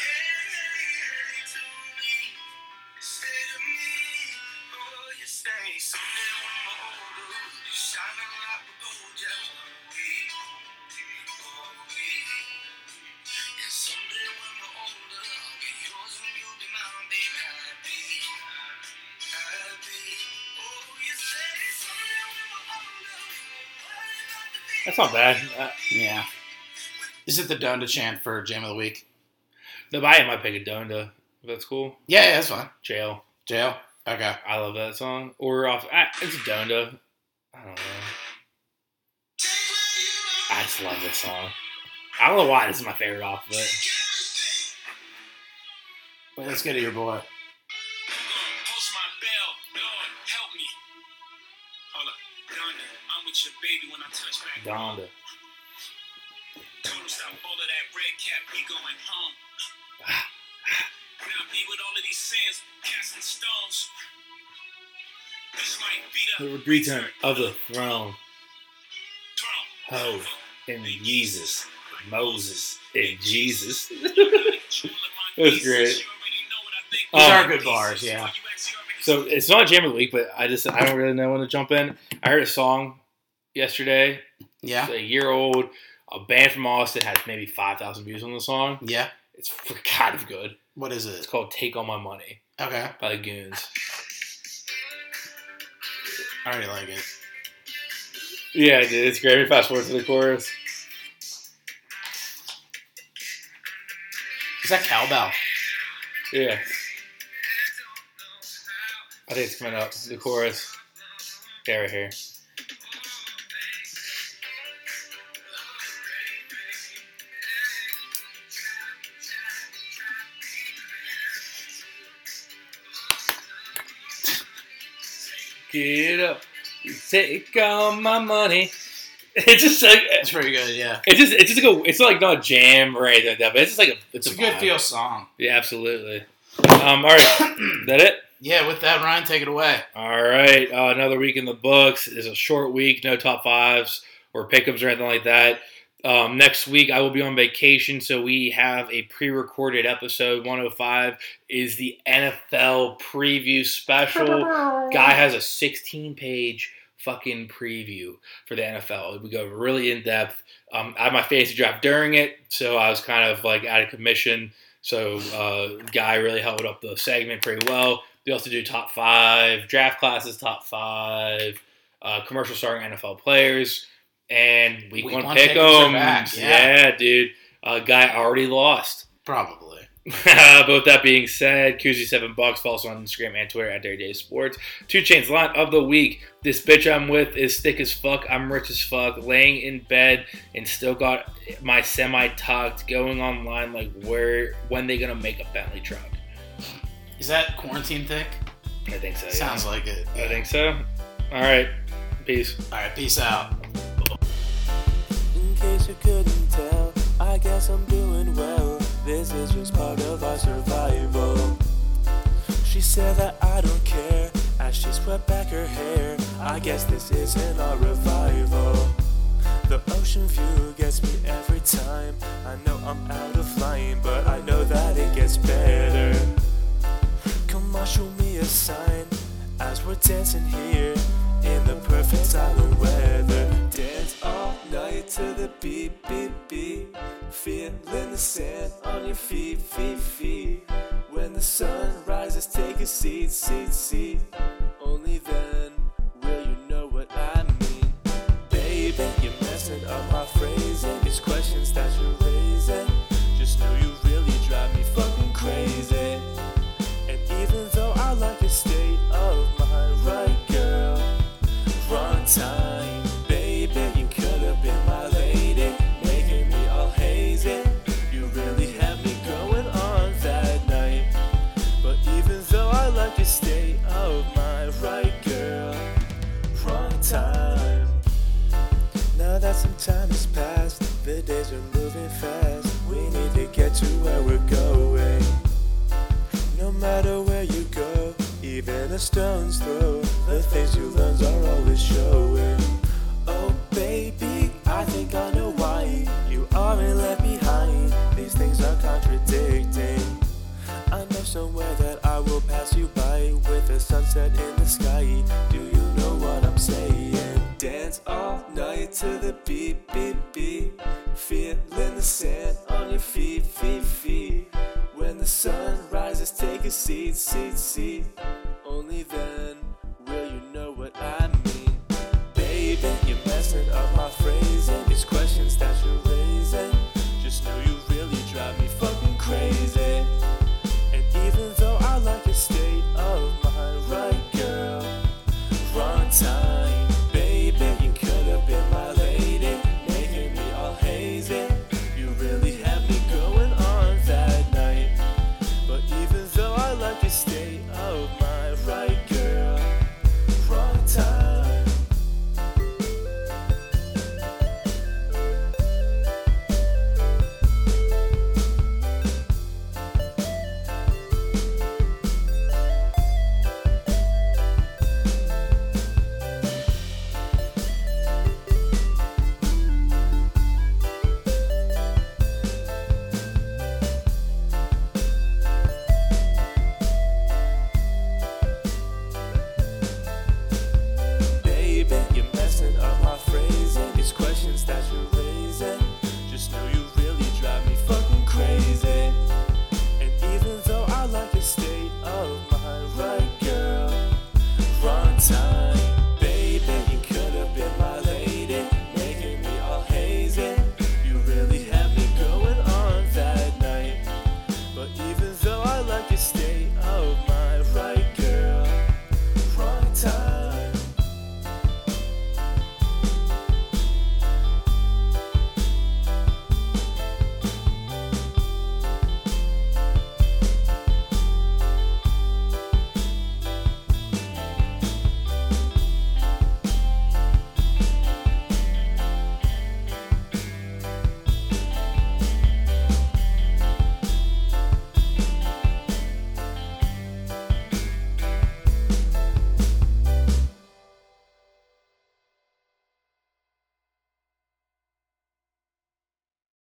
Not bad. Uh, Yeah. Is it the Donda chant for Jam of the Week? the buy might pick a Donda. That's cool. Yeah, yeah, that's fine. Jail. Jail. Okay. I love that song. Or off. I, it's a Donda. I don't know. I just love this song. I don't know why this is my favorite off but. Wait, let's get to your boy. Your baby when I touch back. Donda. Him stop all of that red cap, we going home. Not me with all of these sins, casting stones. This might be the return of the throne. throne. Ho. In Jesus. Moses. And Jesus. That's great. These Oh. are good bars, yeah. So it's not Jam of the Week, but I just I don't really know when to jump in. I heard a song yesterday. Yeah. It's a year old. A band from Austin has maybe five thousand views on the song. Yeah. It's kind of good. What is it? It's called "Take All My Money" Okay. by the Goons. I already like it. Yeah, dude, it's great. Me Fast forward to the chorus. Is that cowbell? Yeah, I think it's coming up. The chorus. Yeah, right here. Get up, take all my money. It's just like It's pretty good, yeah. it's just it's just like a, it's not like not a jam or anything like that, but it's just like a it's, It's a good vibe. feel song. Yeah, absolutely. Um, all right, that it. Yeah, with that, Ryan, take it away. All right, uh, another week in the books. It's a short week, no top fives or pickups or anything like that. Um, next week I will be on vacation, so we have a pre-recorded episode. 105 is the NFL preview special. Guy has a 16-page fucking preview for the NFL. We go really in depth. Um, I had my fantasy draft during it, so I was kind of like out of commission. So uh, guy really held up the segment pretty well. We also do top five draft classes, top five uh, commercial starting NFL players, and week, Week one, one pick pick'ems are 'em. yeah. yeah, dude. Uh, guy already lost. Probably. but with that being said, Koozie seven bucks. Follow us on Instagram and Twitter at Dairy Day Sports. 2 Chainz line of the week. This bitch I'm with is thick as fuck. I'm rich as fuck. Laying in bed and still got my semi tucked. Going online like where when they gonna make a Bentley truck? Is that quarantine thick? I think so. Yeah. Sounds like it. I think so. All right. Peace. All right, peace out. Case you couldn't tell, I guess I'm doing well. This is just part of our survival. She said that I don't care as she swept back her hair. I guess this isn't our revival. The ocean view gets me every time. I know I'm out of line, but I know that it gets better. Come on, show me a sign as we're dancing here in the perfect silent weather. All night to the beat, beat, beat. Feeling the sand on your feet, feet, feet. When the sun rises, take a seat, seat, seat. Only then stone's throw, the things you learn are always showing. Oh, baby, I think I know why you aren't left behind. These things are contradicting. I know somewhere that I will pass you by with a sunset in the sky. Do you know what I'm saying? Dance all night to the beat, beat, beat. Feeling the sand on your feet, feet, feet. When the sun rises, take a seat, seat, seat. Only then will you know what I mean. Baby, you're messing up my phrasing. It's questions that you're.